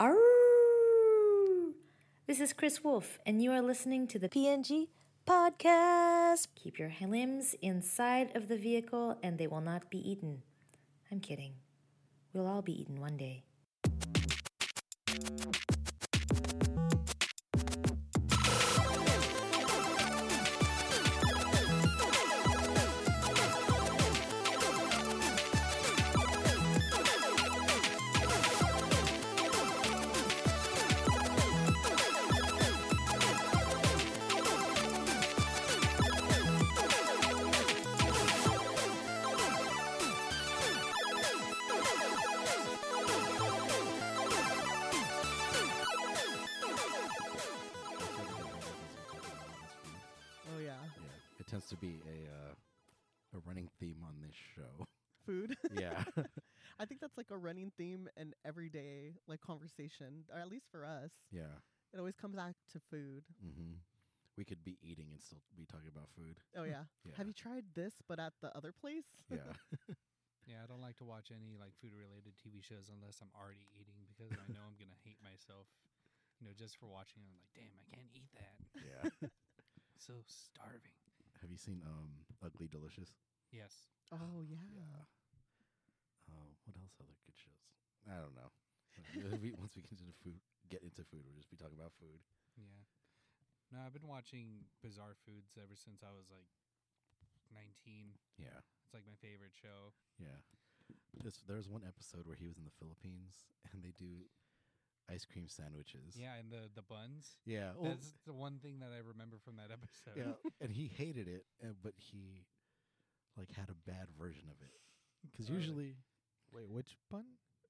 Arr! This is Chris Wolf, and you are listening to the PNG podcast. Keep your limbs inside of the vehicle and they will not be eaten. I'm kidding. We'll all be eaten one day. It always comes back to food. hmm We could be eating and still be talking about food. Oh yeah. Yeah. Have you tried this but at the other place? Yeah, Yeah, I don't like to watch any like food related TV shows unless I'm already eating because I know I'm gonna hate myself. You know, just for watching. I'm like, damn, I can't eat that. yeah. so starving. Have you seen um Ugly Delicious? Yes. Oh yeah. Yeah. Uh, what else other good shows? I don't know. Once we get into food, get into food, we'll just be talking about food. Yeah. No, I've been watching Bizarre Foods ever since I was like 19. Yeah, It's like my favorite show. yeah. This, there's one episode where he was in the Philippines and they do ice cream sandwiches. Yeah, and the the buns. yeah. well, That's the one thing that I remember from that episode. yeah, and he hated it, uh, but he like had a bad version of it because usually, Wait, which bun?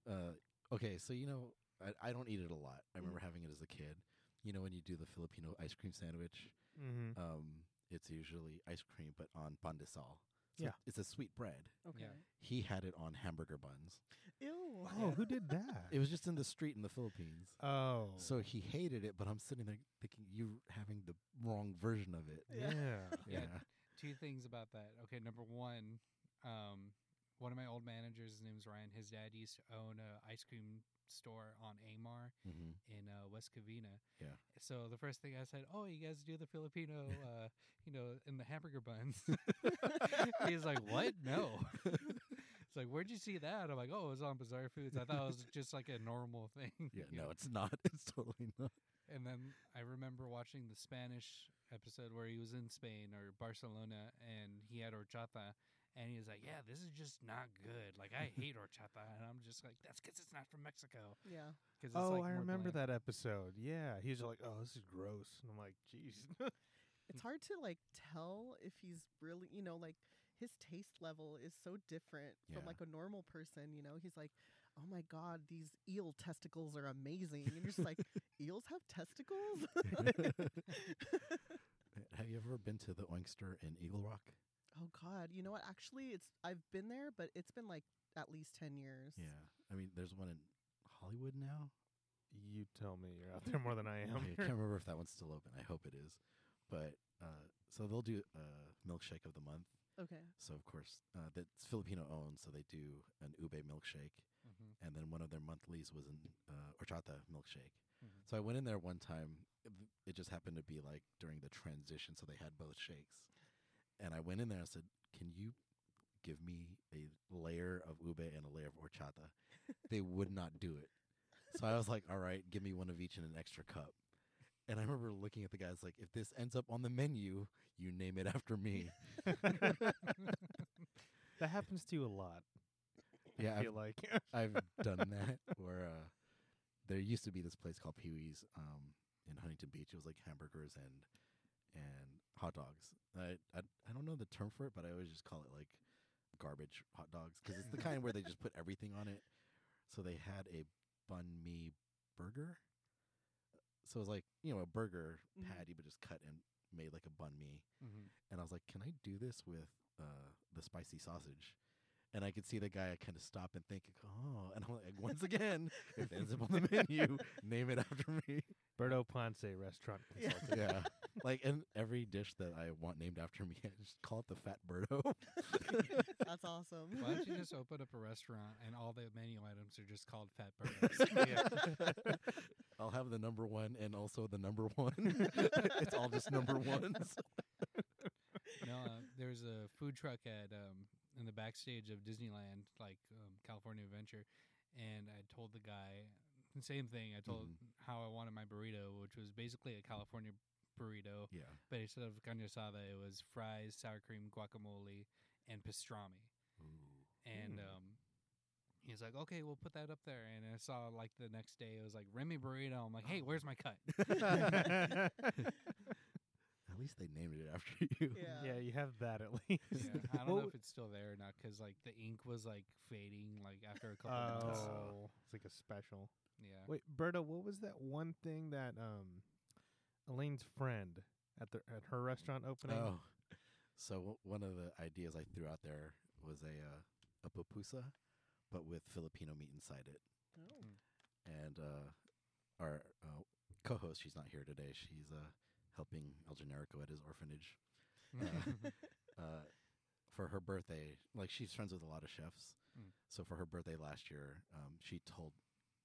uh, okay, so you know, I, I don't eat it a lot. I remember having it as a kid. You know, when you do the Filipino ice cream sandwich, Mm-hmm. um, it's usually ice cream but on pan de sal. So Yeah. it's a sweet bread. Okay. Yeah. He had it on hamburger buns. Ew. oh, who did that? It was just in the street in the Philippines. oh, So he hated it, but I'm sitting there thinking you're having the wrong version of it. yeah. Yeah. Two things about that. Okay, number one, um, one of my old managers, his name is Ryan. His dad used to own a ice cream store on Amar hmm in uh, West Covina. Yeah. So the first thing I said, "Oh, you guys do the Filipino, uh, you know, in the hamburger buns." He's like, "What? No." it's like, "Where'd you see that?" I'm like, "Oh, it was on Bizarre Foods." I thought it was just like a normal thing. Yeah, no, know? it's not. It's totally not. And then I remember watching the Spanish episode where he was in Spain or Barcelona and he had horchata. And he was like, "Yeah, this is just not good. Like I hate horchata." And I'm just like, "That's because it's not from Mexico." Yeah. 'Cause it's, Oh, like, I remember bland. that episode. Yeah, he was like, "Oh, this is gross," and I'm like, "Jeez." It's hard to like tell if he's really, you know, like his taste level is so different Yeah. from like a normal person. You know, he's like, "Oh my god, these eel testicles are amazing," and you're just like, "Eels have testicles?" Have you ever been to the Oinkster in Eagle Rock? Oh god, you know what? Actually, it's I've been there, but it's been like at least ten years. Yeah. I mean, there's one in Hollywood now. you tell me you're out there more than I am. I can't remember if that one's still open. I hope it is. But uh, so they'll do a milkshake of the month. Okay. So of course uh, that's Filipino owned. So they do an ube milkshake, Mhm, and then one of their monthlies was an uh, horchata milkshake. mhm. So I went in there one time. It- It just happened to be like during the transition, so they had both shakes. And I went in there and said, "Can you give me a layer of ube and a layer of horchata?" they would not do it. So I was like, "All right, give me one of each and an extra cup." And I remember looking at the guys like, "If this ends up on the menu, you name it after me." that happens to you a lot. Yeah, I I've- feel like. I've done that where uh, there used to be this place called Pee Wee's um, in Huntington Beach. It was like hamburgers and and hot dogs. I, I I don't know the term for it, but I always just call it like garbage hot dogs because it's the kind where they just put everything on it. So they had a banh mi burger. So it was like you know a burger Mhm. patty, but just cut and made like a banh mi. Mhm. And I was like, "Can I do this with uh, the spicy sausage?" And I could see the guy kind of stop and think, "Oh!" And I'm like, "Once again, if it ends up on the menu, name it after me." Berto Ponce restaurant consultant. yeah, like and every dish that I want named after me, I just call it the Fat Birdo. That's awesome. Why don't you just open up a restaurant and all the menu items are just called Fat Birdos? I'll have the number one and also the number one. it's all just number ones. no, uh, there's a food truck at um, in the backstage of Disneyland, like um, California Adventure, and I told the guy the same thing. I told Mhm. how I wanted my burrito, which was basically a California burrito, Yeah. but instead of carne asada, it was fries, sour cream, guacamole, and pastrami. And Mm. um, he's like, "Okay, we'll put that up there." And I saw like the next day, it was like Remy burrito. I'm like, "Hey, where's my cut?" At least they named it after you. Yeah. yeah, you have that at least. Yeah, I don't What know if it's still there or not because like the ink was like fading like after a couple of months. Oh, it's like a special. Yeah. Wait, Berta, what was that one thing that um Elaine's friend at the at her restaurant opening? Oh, so one of the ideas I threw out there was a uh, a pupusa, but with Filipino meat inside it. Oh. And uh, our uh, co-host, she's not here today. She's uh, helping El Generico at his orphanage. uh, for her birthday, like she's friends with a lot of chefs. Mm. So for her birthday last year, um, she told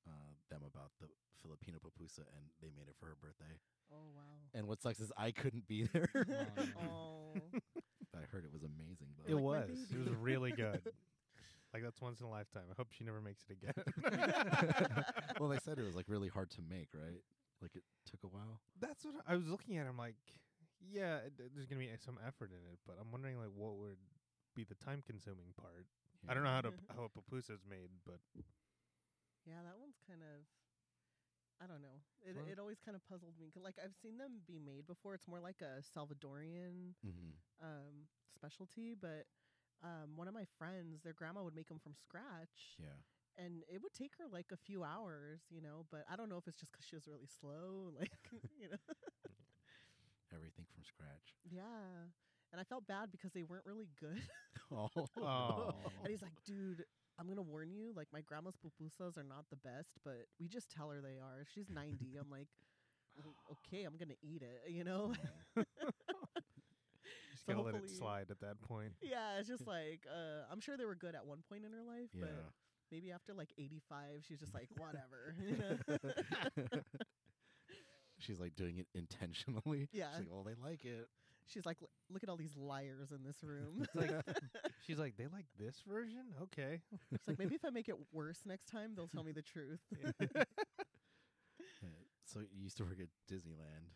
uh, them about the Filipino pupusa, and they made it for her birthday. Oh wow. And what sucks is I couldn't be there. Oh, Oh. I heard it was amazing. But it like was. It was really good. like that's once in a lifetime. I hope she never makes it again. well, they said it was like really hard to make, right? Like it took a while. That's what I was looking at. I'm like, yeah, it, there's gonna be some effort in it, but I'm wondering like what would be the time consuming part. I don't know how to how a pupusa is made, but Yeah, that one's kind of. I don't know. It it always kind of puzzled me. 'cause, like I've seen them be made before. It's more like a Salvadorian hmm um, specialty, but um, one of my friends, their grandma would make them from scratch, Yeah. and it would take her like a few hours, you know. But I don't know if it's just 'cause she was really slow, like you know. Everything from scratch. Yeah, and I felt bad because they weren't really good. Oh. and he's like, "Dude, I'm gonna warn you. Like my grandma's pupusas are not the best, but we just tell her they are. She's 90. I'm like." Okay, I'm gonna eat it, you know. just So gotta let it slide at that point. yeah, it's just like uh, I'm sure they were good at one point in her life, yeah. but maybe after like 85, she's just like, whatever. She's like doing it intentionally. Yeah. She's like, well, they like it. She's like, "L- look at all these liars in this room. like she's like, they like this version, okay. it's like maybe if I make it worse next time, they'll tell me the truth. Yeah. So you used to work at Disneyland.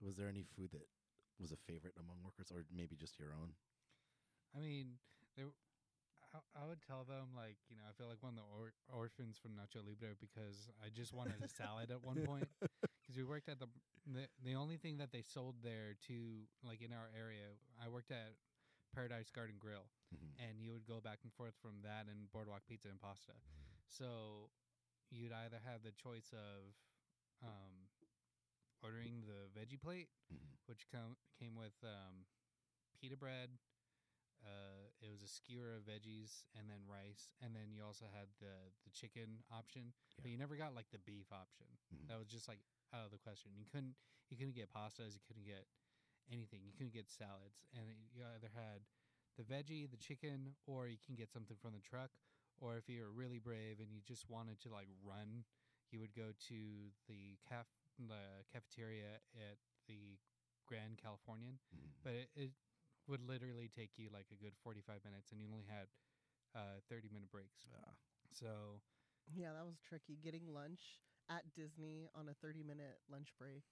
Was there any food that was a favorite among workers, or maybe just your own? I mean, there. I, I would tell them like you know I feel like one of the or- orphans from Nacho Libre because I just wanted a salad at one point because we worked at the, the the only thing that they sold there to like in our area I worked at Paradise Garden Grill Mhm. and you would go back and forth from that and Boardwalk Pizza and Pasta. So you'd either have the choice of um, ordering the veggie plate, Mhm. which com- came with um, pita bread. Uh, it was a skewer of veggies and then rice, and then you also had the the chicken option, but you never got like the beef option. Mhm. That was just like out of the question. You couldn't you couldn't get pastas, you couldn't get anything. You couldn't get salads, and you either had the veggie, the chicken, or you can get something from the truck. Or if you were really brave and you just wanted to like run, you would go to the caf the cafeteria at the Grand Californian. Mhm. But it, it would literally take you like a good forty five minutes, and you only had uh, thirty minute breaks. Ah. So yeah, that was tricky. Getting lunch at Disney on a 30 minute lunch break.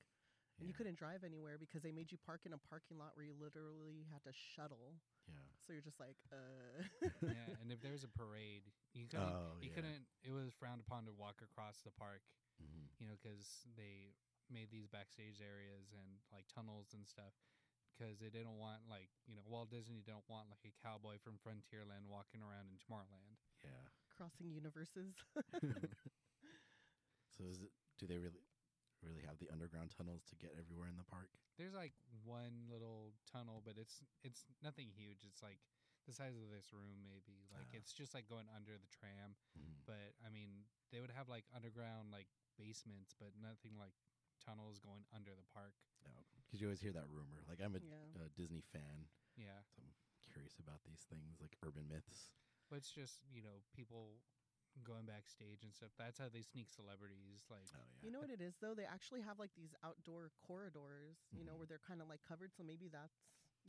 And you couldn't drive anywhere because they made you park in a parking lot where you literally had to shuttle. Yeah. So you're just like, uh. yeah, and if there was a parade, you couldn't. Oh, you yeah. couldn't. It was frowned upon to walk across the park. Mhm. You know, because they made these backstage areas and like tunnels and stuff. Because they didn't want like you know Walt Disney didn't want like a cowboy from Frontierland walking around in Tomorrowland. Yeah. crossing universes. So is it? Do they really, really have the underground tunnels to get everywhere in the park? There's like one little tunnel, but it's it's nothing huge. It's like the size of this room, maybe. Like Ah. it's just like going under the tram. Mhm. But I mean, they would have like underground like basements, but nothing like tunnels going under the park. No, because you always hear that rumor. Like I'm a, Yeah. a Disney fan, Yeah, so I'm curious about these things, like urban myths. but it's just you know people going backstage and stuff. That's how they sneak celebrities. Like, Oh yeah. You know what it is though? They actually have like these outdoor corridors, you know, Mhm. where they're kind of like covered. So maybe that's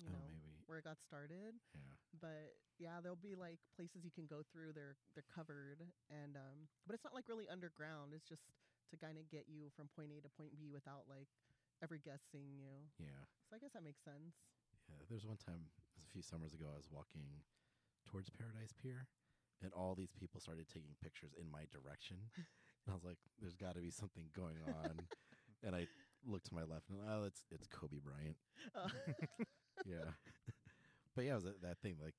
you oh, know maybe. where it got started. Yeah. But yeah, there'll be like places you can go through. They're they're covered, and um, but it's not like really underground. It's just to kind of get you from point A to point B without like every guest seeing you. Yeah. So I guess that makes sense. Yeah. There's one time it was a few summers ago. I was walking towards Paradise Pier, and all these people started taking pictures in my direction. and I was like, "There's got to be something going on." and I looked to my left, and oh, it's it's Kobe Bryant. Uh, yeah. but yeah, it was that, that thing like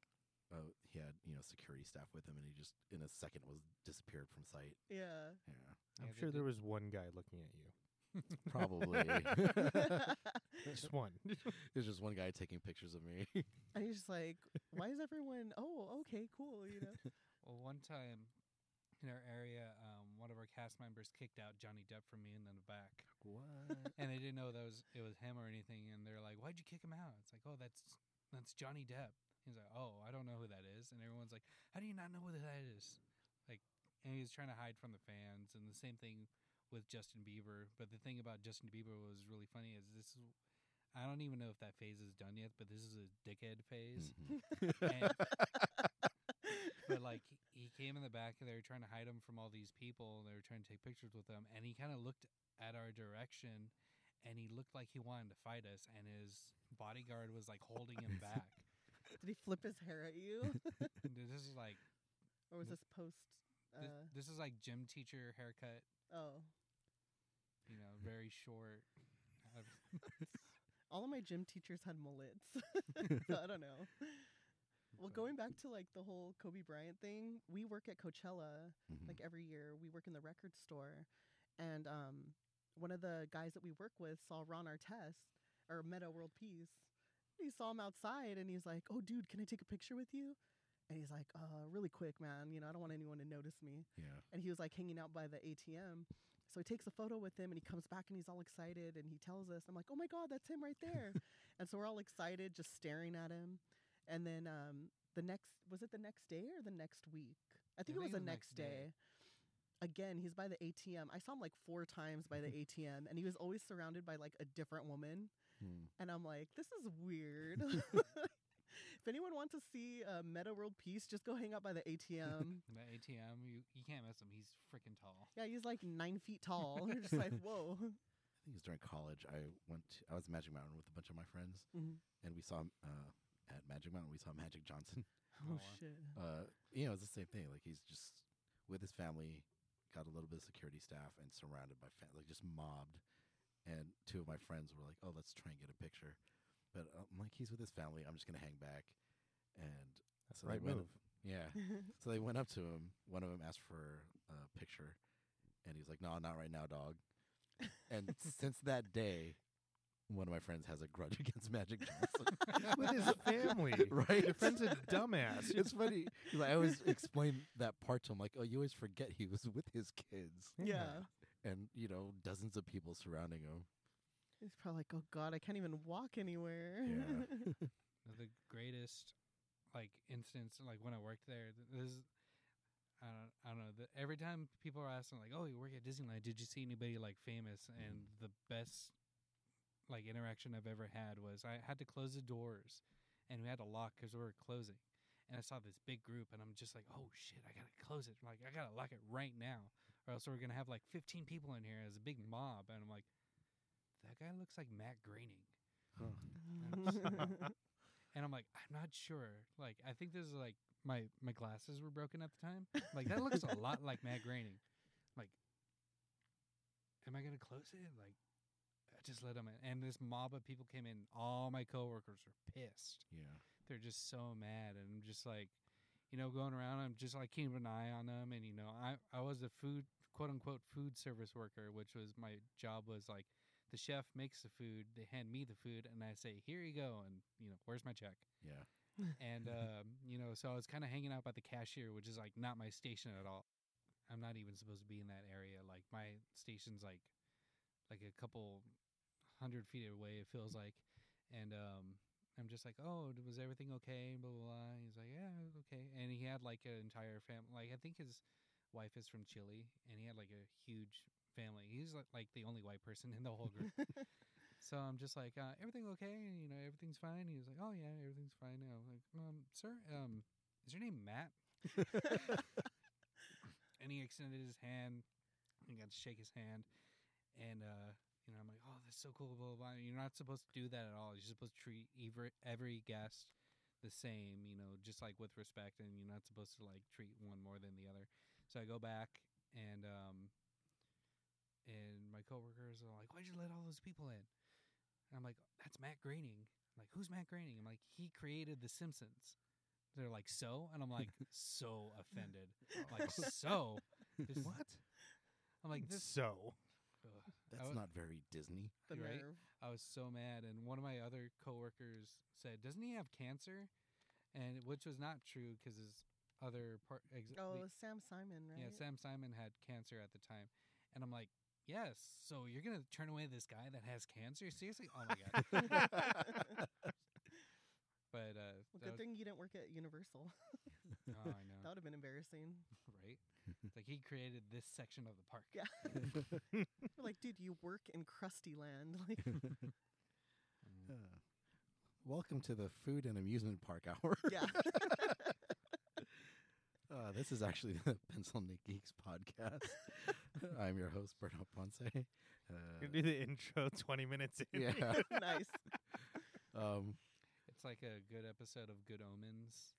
uh, he had you know security staff with him, and he just in a second was disappeared from sight. yeah. Yeah, I'm Yeah, sure there was one guy looking at you. probably. Just one. There's just one guy taking pictures of me. and he's just like, why is everyone? Oh, okay, cool. You know. well, one time in our area, um, one of our cast members kicked out Johnny Depp from me in the back. what? and they didn't know that was it was him or anything and they're like why'd you kick him out it's like oh that's that's johnny depp he's like oh i don't know who that is and everyone's like how do you not know who that is like and he was trying to hide from the fans and the same thing with justin bieber but the thing about justin bieber was really funny is this is i don't even know if that phase is done yet but this is a dickhead phase Mhm. and, but like he- he came in the back and they were trying to hide him from all these people and they were trying to take pictures with him and he kind of looked at our direction and he looked like he wanted to fight us and his bodyguard was like holding him back Did he flip his hair at you, this is like or was this post? this, Uh, this is like gym teacher haircut oh, you know very short I've- all of my gym teachers had mullets. so I don't know. Well, going back to like the whole Kobe Bryant thing, we work at Coachella Mhm. like every year. We work in the record store, and um, one of the guys that we work with saw Ron Artest or Metta World Peace. He saw him outside, and he's like, "Oh, dude, can I take a picture with you?" And he's like, "Uh, really quick, man. You know, I don't want anyone to notice me." yeah. and he was like hanging out by the ATM. So he takes a photo with him and he comes back and he's all excited and he tells us, I'm like, oh my God, that's him right there. and so we're all excited, just staring at him. And then um, the next, was it the next day or the next week? I think it was the next day. Again, he's by the ATM. I saw him like four times by the ATM and he was always surrounded by like a different woman. Hmm. And I'm like, this is weird. if anyone wants to see a Metta World Peace, just go hang out by the ATM. the atm you, you can't miss him he's freaking tall Yeah, he's like nine feet tall. We're just like, whoa. I think it was during college. I went. To, I was at Magic Mountain with a bunch of my friends, Mhm. and we saw uh, at Magic Mountain. We saw Magic Johnson. Oh, wow. shit. uh, you know, it's the same thing. Like he's just with his family, got a little bit of security staff, and surrounded by fa- like just mobbed. And two of my friends were like, "Oh, let's try and get a picture," but I'm like, he's with his family. I'm just gonna hang back, and That's so the right they went move. Yeah. so they went up to him. One of them asked for a picture, and he's like, "No, not right now, dog." And since that day, one of my friends has a grudge against Magic Johnson. With his family. right? Your friend's a dumbass. It's funny. I always explain that part to him, like, "Oh, you always forget he was with his kids, yeah. and you know, dozens of people surrounding him." He's probably like, oh, God, I can't even walk anywhere. Yeah. the greatest like instance like when I worked there th- this is I don't, I don't know the, every time people are asking like oh you work at Disneyland did you see anybody like famous? Mm-hmm. And the best like interaction I've ever had was I had to close the doors and we had to lock because we were closing. And I saw this big group and I'm just like oh shit I gotta close it. Like I gotta lock it right now or else we're gonna have like 15 people in here as a big mob. And I'm like that guy looks like Matt Groening and I'm like, I'm not sure. Like, I think this is like my my glasses were broken at the time. Like that looks a lot like Matt Groening. Like, am I gonna close it? Like, I just let them in, and this mob of people came in. All my coworkers were pissed. Yeah. They're just so mad, and I'm just like, you know, going around. I'm just like keeping an eye on them, and you know, I I was a food quote unquote food service worker, which was my job was like. The chef makes the food. They hand me the food, and I say, "Here you go." And you know, where's my check? Yeah. and um, you know, so I was kind of hanging out by the cashier, which is like not my station at all. I'm not even supposed to be in that area. Like my station's like like a couple hundred feet away. It feels like, and um, I'm just like, oh, was everything okay? Blah blah blah. He's like, yeah, okay. And he had like an entire family. Like I think his wife is from Chile, and he had like a huge family. He's like, like the only white person in the whole group. so I'm just like, uh, everything okay? You know, everything's fine. He was like, oh yeah, everything's fine now. I'm like, um, sir, um, is your name Matt? and he extended his hand. and got to shake his hand, and uh, you know, I'm like, oh, that's so cool. Blah blah. blah. You're not supposed to do that at all. You're supposed to treat every every guest the same. You know, just like with respect, and you're not supposed to like treat one more than the other. So I go back and um, and my coworkers are like, why'd you let all those people in? And I'm like, that's Matt Groening. I'm like, who's Matt Groening? I'm like, he created The Simpsons. They're like, so? And I'm like, so offended. I'm like, so? This, What? I'm like, this. so. ugh. That's would- not very Disney. the Right? nerve. I was so mad, and one of my other coworkers said, "Doesn't he have cancer?" And which was not true because his other part. Ex- Oh, the- Sam Simon, right? yeah, Sam Simon had cancer at the time, and I'm like, "Yes, so you're gonna turn away this guy that has cancer? Seriously? Oh my god!" but uh, Well, good was- thing you didn't work at Universal. oh, I know, that would have been embarrassing. right? It's like he created this section of the park. Yeah. You're like, dude, you work in Krusty Land. Like. Uh, welcome to the Food and Amusement Park Hour. yeah. Uh, this is actually the Pencil Neck Geeks podcast. I'm your host, Bernard Ponce. Uh, You do the intro 20 minutes in. yeah. nice. Um, It's like a good episode of Good Omens.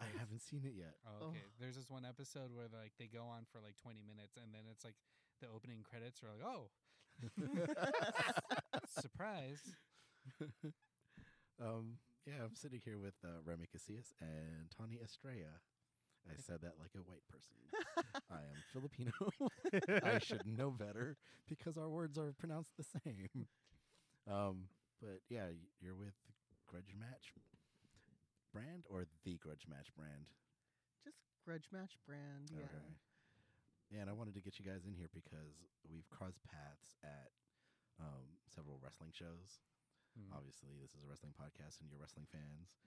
I haven't seen it yet. Oh, Oh. okay. There's this one episode where like they go on for like 20 minutes, and then it's like the opening credits are like, oh, surprise. Um, yeah, I'm sitting here with uh, Remy Casillas and Tawney Estrella. I said that like a white person. I am Filipino. I should know better because our words are pronounced the same. Um, but yeah, you're with Grudge Match brand or the Grudge Match brand. Just grudge match brand. Yeah. Okay. Yeah, and I wanted to get you guys in here because we've crossed paths at um, several wrestling shows. Mm. Obviously, this is a wrestling podcast, and you're wrestling fans.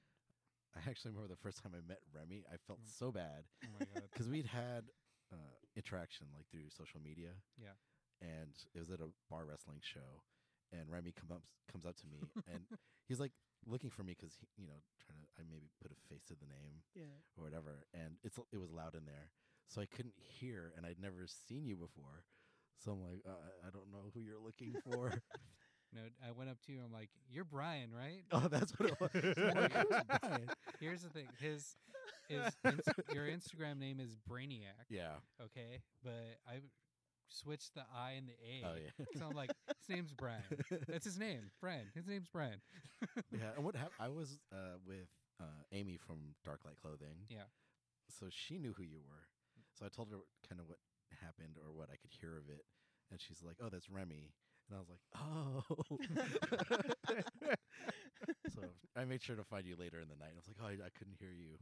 I actually remember the first time I met Remy. I felt Mm. so bad Oh my god. because we'd had uh, interaction like through social media. Yeah. And it was at a bar wrestling show, and Remy come up comes up to me, and he's like looking for me because you know trying to I maybe put a face to the name Yeah. or whatever, and it's it was loud in there, so I couldn't hear, and I'd never seen you before, so I'm like, uh, I don't know who you're looking for. No, I went up to you. I'm like, "You're Brian, right?" oh, that's what it was. Like, Brian?" Here's the thing. His his ins- your Instagram name is Brainiac. Yeah. Okay, but I switched the I and the A. Oh yeah. So I'm like, his name's Brian. That's his name, Brian. His name's Brian. yeah. And what happened? I was uh, with uh, Amy from Darklight Clothing. Yeah. So she knew who you were. So I told her kind of what happened or what I could hear of it, and she's like, "Oh, that's Remy." And I was like, "Oh." so I made sure to find you later in the night. I was like, "Oh, I, I couldn't hear you."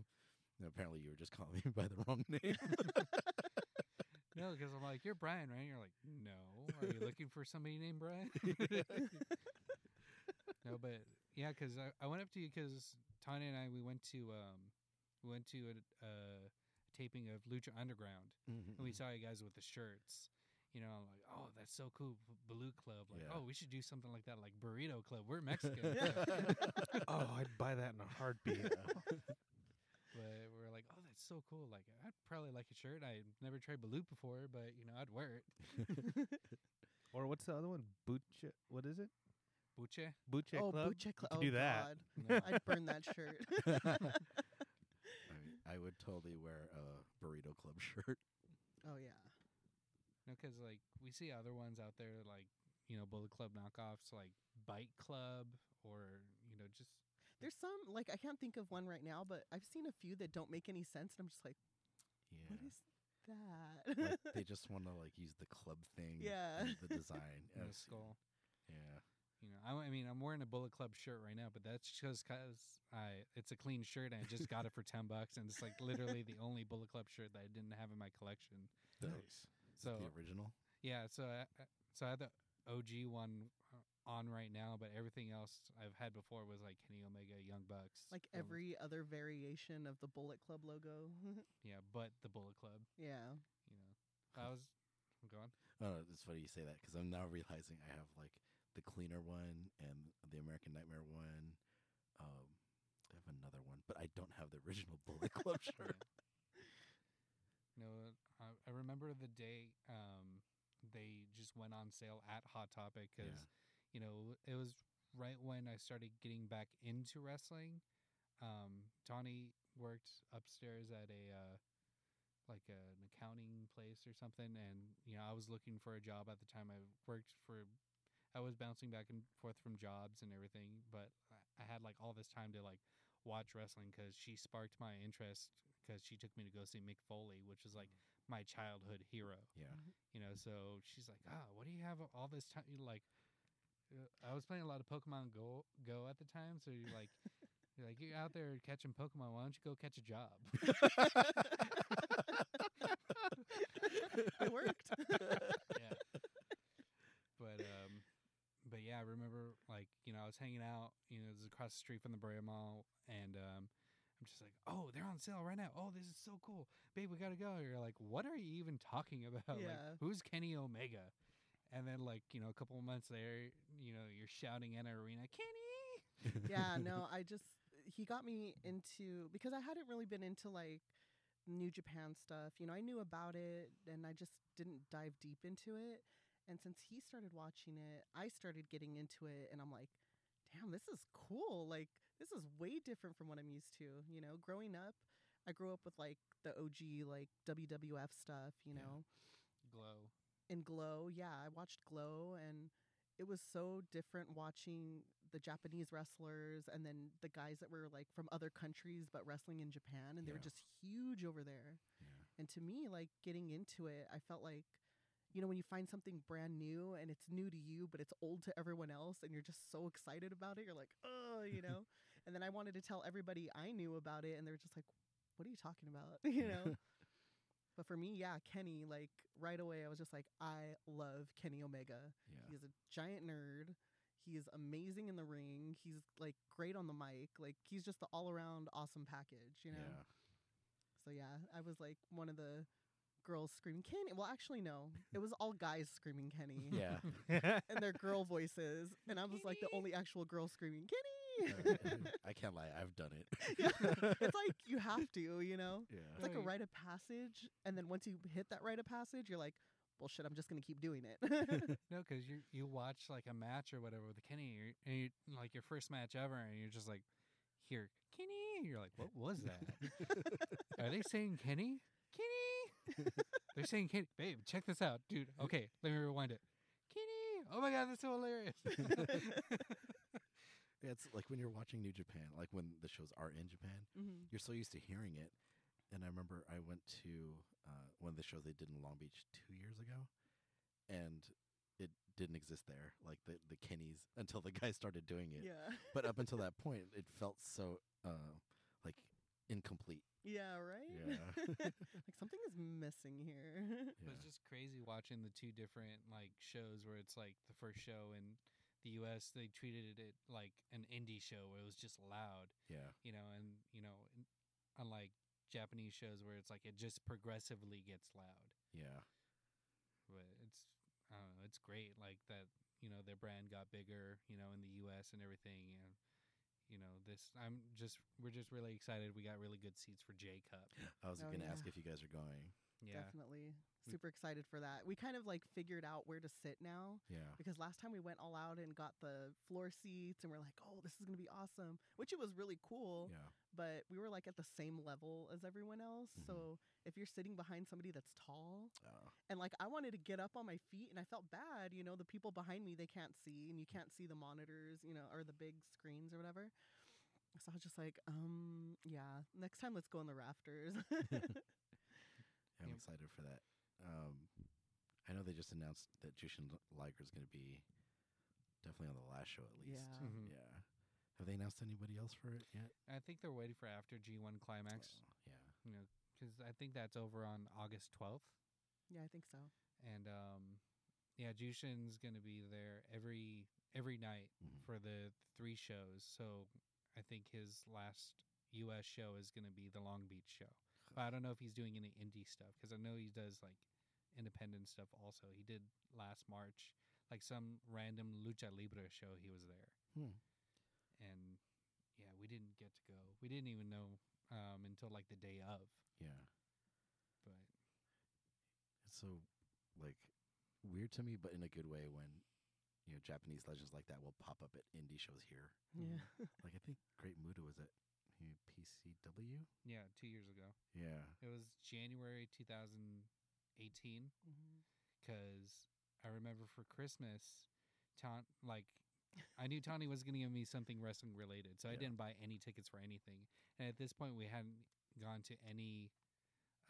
And apparently, you were just calling me by the wrong name. No, because I'm like, you're Brian, right? You're like, no. Are you looking for somebody named Brian? no, but yeah, because I, I went up to you because Tanya and I we went to um we went to a, a taping of Lucha Underground Mhm, and we mhm. saw you guys with the shirts. You know, I'm like, oh, that's so cool, B- Balut Club. Like, Yeah. oh, we should do something like that, like Burrito Club. We're Mexican, oh, I'd buy that in a heartbeat. but we're like, oh, that's so cool. Like, I'd probably like a shirt. I never tried Balut before, but you know, I'd wear it. or what's the other one? Buche. What is it? Buche. Buche oh, Club. Buche Club. Oh, do that. God. No. I'd burn that shirt. I, mean, I would totally wear a Burrito Club shirt. oh, yeah. No, because like we see other ones out there, like you know, Bullet Club knockoffs, like Bite Club, or you know, just There's some, like, I can't think of one right now, but I've seen a few that don't make any sense. And I'm just like, Yeah. what is that? like they just want to like use the club thing. Yeah. the design. you know, I've skull. Yeah. You know, I, I mean, I'm wearing a Bullet Club shirt right now, but that's just because I it's a clean shirt and I just got it for ten bucks, and it's like literally the only Bullet Club shirt that I didn't have in my collection. Nice. So the original. yeah, so I, I- so I had the OG one uh, on right now, but everything else I've had before was like Kenny Omega, Young Bucks, like um, every other variation of the Bullet Club logo. yeah, but the Bullet Club. yeah. you know I was go on. Oh, it's funny you say that because I'm now realizing I have like the cleaner one and the American Nightmare one. Um, I have another one, but I don't have the original Bullet Club shirt. I, I remember the day um, they just went on sale at Hot Topic because Yeah. you know it was right when I started getting back into wrestling. Um, Tawney worked upstairs at a uh, like a, an accounting place or something, and you know I was looking for a job at the time. I worked for, I was bouncing back and forth from jobs and everything, but I- I had like all this time to like watch wrestling because she sparked my interest because she took me to go see Mick Foley, which is like my childhood hero. Yeah. You know, so she's like, "Ah, what do you have all this time?" You're like, uh, I was playing a lot of Pokemon Go Go at the time, so you're like, you're like, you're out there catching Pokemon. Why don't you go catch a job? it worked. yeah. But um, but yeah, I remember like you know I was hanging out, you know, it was across the street from the Brea Mall, and um, I'm just like, oh, they're on sale right now. Oh, this is so cool, babe. We gotta go. You're like, what are you even talking about? Yeah. Like, who's Kenny Omega? And then like you know a couple of months later, you know, you're shouting in an arena, Kenny. yeah, no, I just he got me into because I hadn't really been into like New Japan stuff. You know, I knew about it and I just didn't dive deep into it. And since he started watching it, I started getting into it and I'm like, damn, this is cool. Like this is way different from what I'm used to, you know. Growing up, I grew up with like the OG like WWF stuff, you Yeah. know. Glow. in Glow. Yeah, I watched Glow and it was so different watching the Japanese wrestlers and then the guys that were like from other countries but wrestling in Japan and they were just huge over there. Yeah. And to me, like getting into it, I felt like you know when you find something brand new and it's new to you but it's old to everyone else and you're just so excited about it, you're like, "Oh, you know." And then I wanted to tell everybody I knew about it and they were just like, "What are you talking about?" you know. But for me, yeah, Kenny, like right away, I was just like, I love Kenny Omega. Yeah. He's a giant nerd. He is amazing in the ring. He's like great on the mic. Like he's just the all around awesome package, you know? Yeah. So yeah, I was like one of the girls screaming Kenny. Well, actually, no, it was all guys screaming Kenny. Yeah. And their girl voices. And I was like the only actual girl screaming Kenny. I can't lie. I've done it. yeah. It's like you have to, you know? Yeah. It's like a rite of passage. And then once you hit that rite of passage, you're like, well, shit, I'm just going to keep doing it. No, because you you watch like a match or whatever with Kenny, or- and you like your first match ever, and you're just like, "Here, Kenny." And you're like, "What was that? Are they saying Kenny? Kenny? They're saying Kenny. Babe, check this out, dude. Okay, let me rewind it. Kenny. Oh my god, that's so hilarious. Yeah, it's like when you're watching New Japan, like when the shows are in Japan, hmm you're so used to hearing it. And I remember I went to uh, one of the shows they did in Long Beach two years ago, and it didn't exist there, like the the Kennys, until the guys started doing it. Yeah. But up until that point, it felt so uh, like incomplete. Yeah, right? Yeah. like something is missing here. But Yeah. it's just crazy watching the two different like shows where it's like the first show in the U.S. they treated it like an indie show where it was just loud. Yeah. you know, and you know, unlike Japanese shows where it's like it just progressively gets loud. Yeah. But it's I don't know, it's great like that. You know, their brand got bigger. You know, in the U.S. and everything, and you know, this I'm just we're just really excited. We got really good seats for J Cup. I was Oh, going to ask if you guys are going. Yeah, Definitely. Super excited for that. We kind of like figured out where to sit now Yeah. because last time we went all out and got the floor seats and we're like, oh, this is going to be awesome, which it was really cool. Yeah. But we were like at the same level as everyone else. Mhm. So if you're sitting behind somebody that's tall, Oh. and like I wanted to get up on my feet and I felt bad, you know, the people behind me they can't see and you can't see the monitors, you know, or the big screens or whatever. So I was just like, um, yeah, next time let's go on the rafters. I'm excited for that. Um, I know they just announced that Jushin Liger is going to be definitely on the last show at least. Yeah. Mhm. Yeah. Have they announced anybody else for it yet? I think they're waiting for after G1 climax. Oh, yeah. You know, because I think that's over on August 12th. yeah, I think so. and um yeah jushin's gonna be there every every night Mhm. for the three shows so i think his last us show is gonna be the long beach show but i don't know if he's doing any indie stuff because i know he does like independent stuff also. He did last March, like some random lucha libre show. He was there, hmm. and yeah, we didn't get to go. We didn't even know um, until like the day of. Yeah, but it's so like weird to me, but in a good way when you know Japanese legends like that will pop up at indie shows here. Yeah, hmm. like I think Great Muta was at PCW. Yeah, two years ago. Yeah, it was January two thousand 18 because mm-hmm. I remember for Christmas, Ton like I knew Tony was going to give me something wrestling related, so yeah. I didn't buy any tickets for anything. And at this point, we hadn't gone to any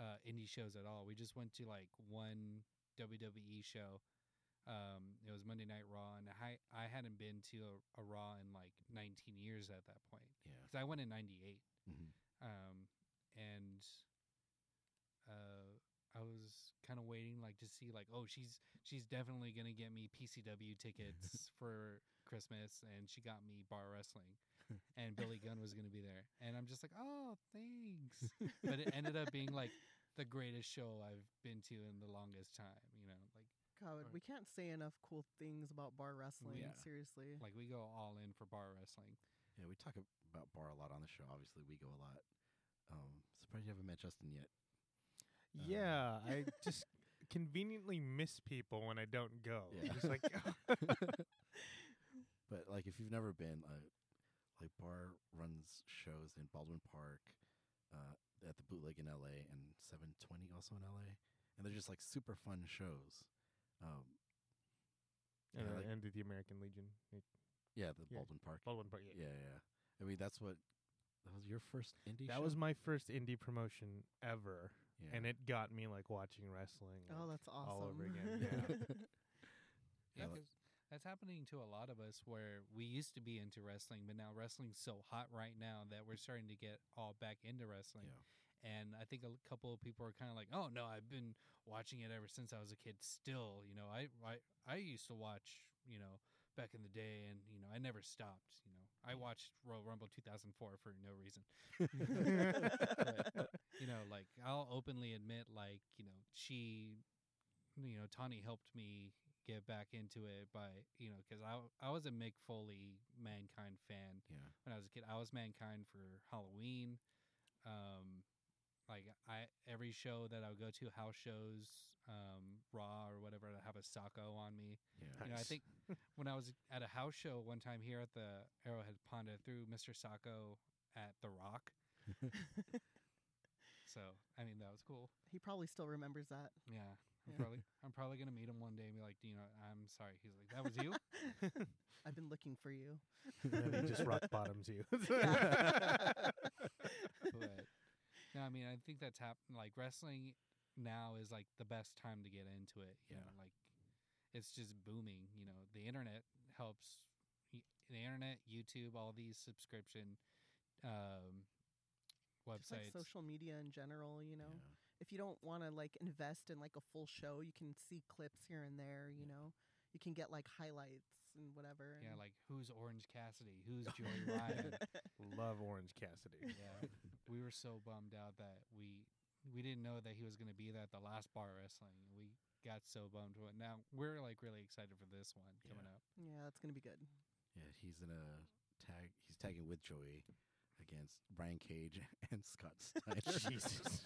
uh, indie shows at all. We just went to like one WWE show. Um, it was Monday Night Raw, and I I hadn't been to a, a Raw in like 19 years at that point. Yeah, because I went in '98, mm-hmm. um, and uh, I was kind of waiting, like to see, like, oh, she's she's definitely gonna get me PCW tickets for Christmas, and she got me bar wrestling, and Billy Gunn was gonna be there, and I'm just like, oh, thanks, but it ended up being like the greatest show I've been to in the longest time, you know, like God, Or- we can't say enough cool things about bar wrestling. Yeah. Seriously. like we go all in for bar wrestling. Yeah, we talk ab- about bar a lot on the show. Obviously, we go a lot. Um, surprised you haven't met Justin yet. Um, Yeah, I just conveniently miss people when I don't go. Yeah. Just like But like, if you've never been, uh, like Bar runs shows in Baldwin Park, uh, at the Bootleg in L.A. and 720 also in L.A. And they're just like super fun shows. Um, and, Yeah, uh, like- and the American Legion, yeah, the Yeah. Baldwin Park. Baldwin Park. yeah, yeah. I mean, that's what that was your first indie. That show? was my first indie promotion ever, yeah. and it got me like watching wrestling. oh, that's awesome. all over again. Yeah. Yeah, Yeah, that's happening to a lot of us where we used to be into wrestling, but now wrestling's so hot right now that we're starting to get all back into wrestling. Yeah. And I think a couple of people are kind of like, "Oh no, I've been watching it ever since I was a kid. Still, you know, I I I used to watch, you know, back in the day, and you know, I never stopped. You know, I watched Royal Rumble 2004 for no reason. But, you know, like I'll openly admit, like you know, she, you know, Tawney helped me get back into it by you know because I I was a Mick Foley Mankind fan yeah. when I was a kid. I was Mankind for Halloween. Um, like I every show that I would go to, house shows, um, Raw or whatever, I have a Socko on me. Yeah. You know, I think when I was at a house show one time here at the Arrowhead Pond, I threw Mr. Socko at The Rock. so I mean that was cool. he probably still remembers that. Yeah. I'm Yeah. probably I'm probably gonna meet him one day and be like, "Do you know, I'm sorry. He's like, that was you. I've been looking for you. and then he just rock bottoms you. but no, I mean, I think that's happened. Like wrestling now is like the best time to get into it. You Yeah. know, like it's just booming. You know, the internet helps. y- The internet, YouTube, all these subscription um, Just like websites. social media in general, you know. Yeah. If you don't want to like invest in like a full show, you can see clips here and there, you Yeah. know. You can get like highlights and whatever. yeah, like who's Orange Cassidy? Who's Joey Ryan? Love Orange Cassidy. yeah, we were so bummed out that we we didn't know that he was going to be there at the last bar wrestling. We got so bummed. But now we're like really excited for this one coming Yeah. up. yeah, that's gonna be good. Yeah, he's in a tag. He's tagging with Joey against Brian Cage and Scott Steiner. Jesus.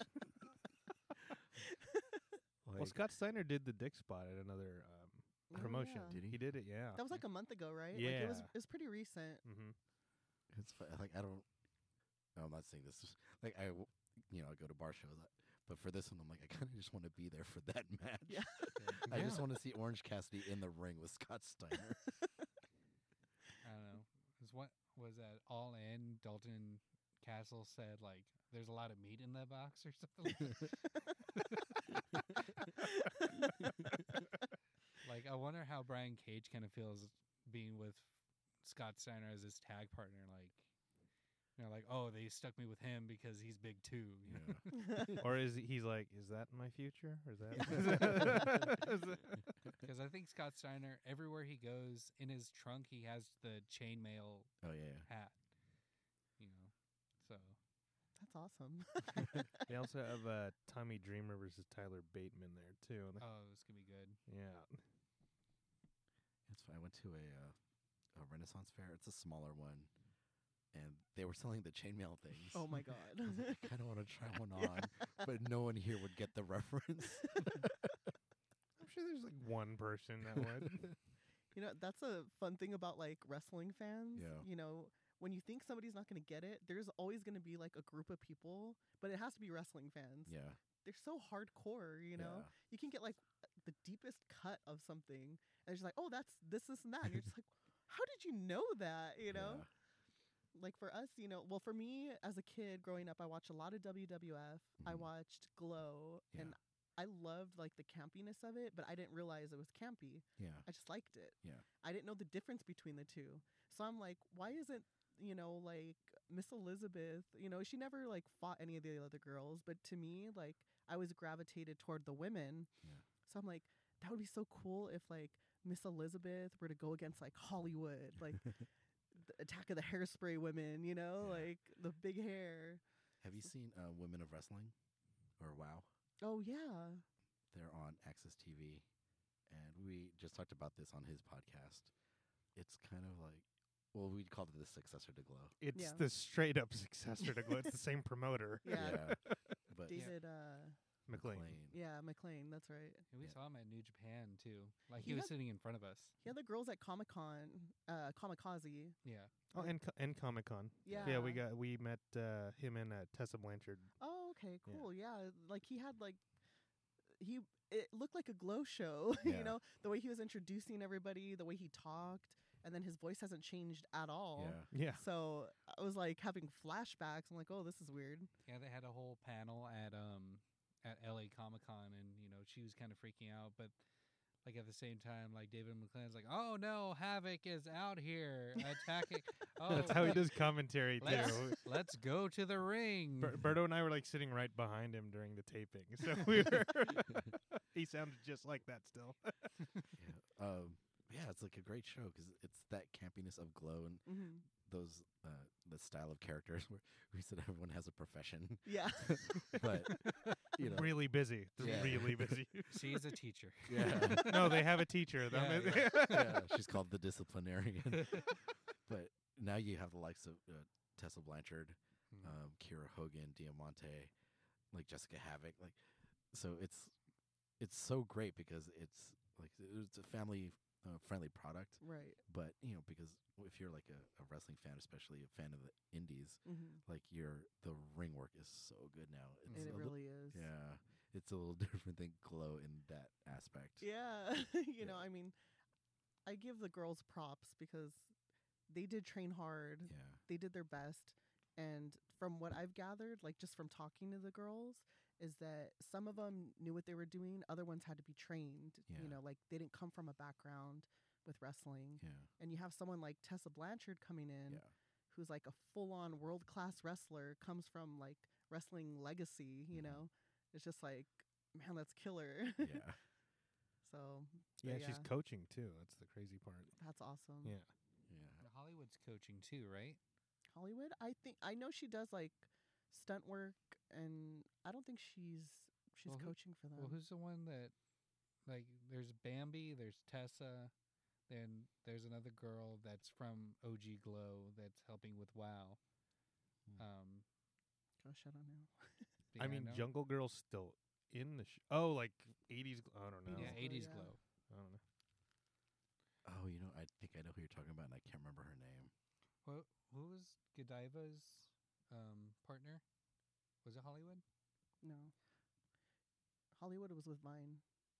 well, Like, Scott Steiner did the dick spot at another um, Oh, promotion. yeah. Did he? He did it, yeah. That was like a month ago, right? Like it was Yeah. it was pretty recent. mm-hmm. It's fu- like I don't. no, I'm not saying this. Like I, w- you know, I go to bar shows, uh, but for this one, I'm like, I kind of just want to be there for that match. Yeah. I just want to see Orange Cassidy in the ring with Scott Steiner. I don't know. Is what was that all in? Dalton Castle said like there's a lot of meat in that box or something. like I wonder how Brian Cage kind of feels being with Scott Steiner as his tag partner. Like, you know, like oh they stuck me with him because he's big too. You know? yeah. or is he- he's like, is that my future? Or is that- Because I think Scott Steiner everywhere he goes in his trunk he has the chainmail Oh yeah. hat. You know, so That's awesome. They also have uh, Tommy Dreamer versus Tyler Bateman there too. and- Oh, it's gonna be good. Yeah. It's fun. I went to a uh, a Renaissance fair. It's a smaller one, and they were selling the chainmail things. oh my god. I like, I kind of want to try one on, but no one here would get the reference. I'm sure there's like one person that would. You know, that's a fun thing about like wrestling fans. Yeah. You know, when you think somebody's not going to get it, there's always going to be like a group of people, but it has to be wrestling fans. yeah, They're so hardcore, you know? yeah. You can get like the deepest cut of something and it's just like, "Oh, that's this this and that." And you're just like, "How did you know that?" You know? Like for us, you know, well for me as a kid growing up, I watched a lot of WWF. I Mhm. watched Glow Yeah. and I loved like the campiness of it, but I didn't realize it was campy. Yeah, I just liked it. Yeah. I didn't know the difference between the two. So I'm like, why isn't, you know, like Miss Elizabeth, you know, she never like fought any of the other girls, but to me, like I was gravitated toward the women. Yeah. So I'm like, that would be so cool if like Miss Elizabeth were to go against like Hollywood, like Attack of the Hairspray women, you know, Yeah. like the big hair. Have you seen uh, Women of Wrestling or WoW? Oh yeah. They're on AXS TV, and we just talked about this on his podcast. It's kind of like, well, we'd call it the successor to Glow. It's Yeah. the straight up successor to Glow. It's the same promoter. Yeah. but David uh McLane. yeah, McLane, that's right. And we Yeah. saw him at New Japan too. Like He he, was had- sitting in front of us. He had the girls at Comic Con, uh Kamikaze. Yeah. Oh, and co- and Comic Con. Yeah. Yeah, we got we met uh, him and uh, Tessa Blanchard. Oh, okay, Yeah. cool. Yeah. like he had like he it looked like a glow show, Yeah. you know, the way he was introducing everybody, the way he talked, and then his voice hasn't changed at all. yeah, Yeah. So I was like having flashbacks. I'm like, oh, this is weird. Yeah, they had a whole panel at um at LA Comic Con and you know, she was kind of freaking out, but like at the same time, like David McLane's like, "Oh no, Havoc is out here attacking." oh, That's how he does commentary Let's, too. let's go to the ring. Ber- Berto and I were like sitting right behind him during the taping, so we were. he sounded just like that still. yeah. Um, yeah, it's like a great show because it's that campiness of Glow and hmm those uh, the style of characters where we said everyone has a profession, Yeah. but you know, really busy. They're Yeah. really busy. She's a teacher. yeah, no, they have a teacher. though. Yeah, yeah, she's called the disciplinarian. but now you have the likes of uh, Tessa Blanchard, Mm. um, Kiera Hogan, Diamante, like Jessica Havoc, like so it's it's so great because it's like it's a family uh, friendly product, right. but you know because if you're like a, a wrestling fan, especially a fan of the indies, hmm like your the ring work is so good now. It's And it a li- really is. yeah, it's a little different than Glow in that aspect. Yeah. you know, I mean, I give the girls props because they did train hard. yeah, they did their best and from what i've gathered like just from talking to the girls is that some of them knew what they were doing other ones had to be trained Yeah. you know like they didn't come from a background with wrestling yeah, and you have someone like tessa blanchard coming in yeah. who's like a full-on world-class wrestler comes from like wrestling legacy you Mhm. know it's just like man that's killer yeah. so yeah, but she's coaching too. That's the crazy part. that's awesome Yeah. Yeah. The Hollywood's coaching too, right? Hollywood. I think I know she does like stunt work, and I don't think she's she's Well, who- coaching for them. Well, who's the one that like there's Bambi, there's Tessa, then there's another girl that's from OG Glow that's helping with WoW. Hmm. Um, Gosh, I don't know. do I mean, know? Jungle Girl's still in the. Sh- oh, like eighties. I don't know. Yeah, 80s eighties yeah. Glow. I don't know. Oh, you know, I think I know who you're talking about, and I can't remember her name. What who was Godiva's um partner? Was it Hollywood? No. Hollywood was with Vine.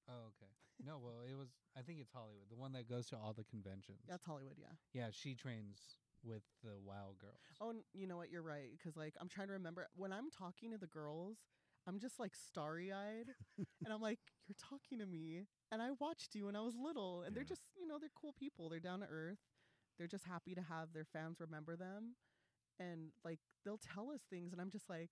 Oh, okay. no, well, it was. I think it's Hollywood, the one that goes to all the conventions. That's Hollywood, yeah. Yeah, she trains with the WoW girls. Oh, you know what? You're right. Because like I'm trying to remember when I'm talking to the girls, I'm just like starry eyed, and I'm like, "You're talking to me," and I watched you when I was little, and they're just you know they're cool people. They're down to earth. They're just happy to have their fans remember them, and like they'll tell us things, and I'm just like,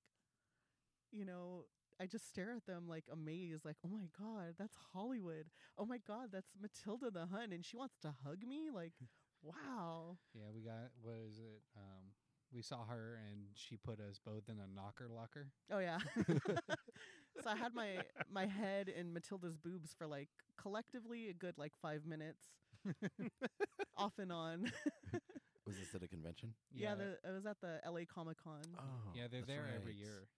you know. I just stare at them like amazed, like, oh my God, that's Hollywood. Oh my God, that's Matilda the Hun, and she wants to hug me. Like, wow. Yeah, we got what is it? Um, we saw her and she put us both in a knocker locker. Oh yeah. so I had my my head in Matilda's boobs for like collectively a good like five minutes, off and on. Was this at a convention? yeah, the, I was at the L.A. Comic Con. Oh, yeah, they're that's there every year.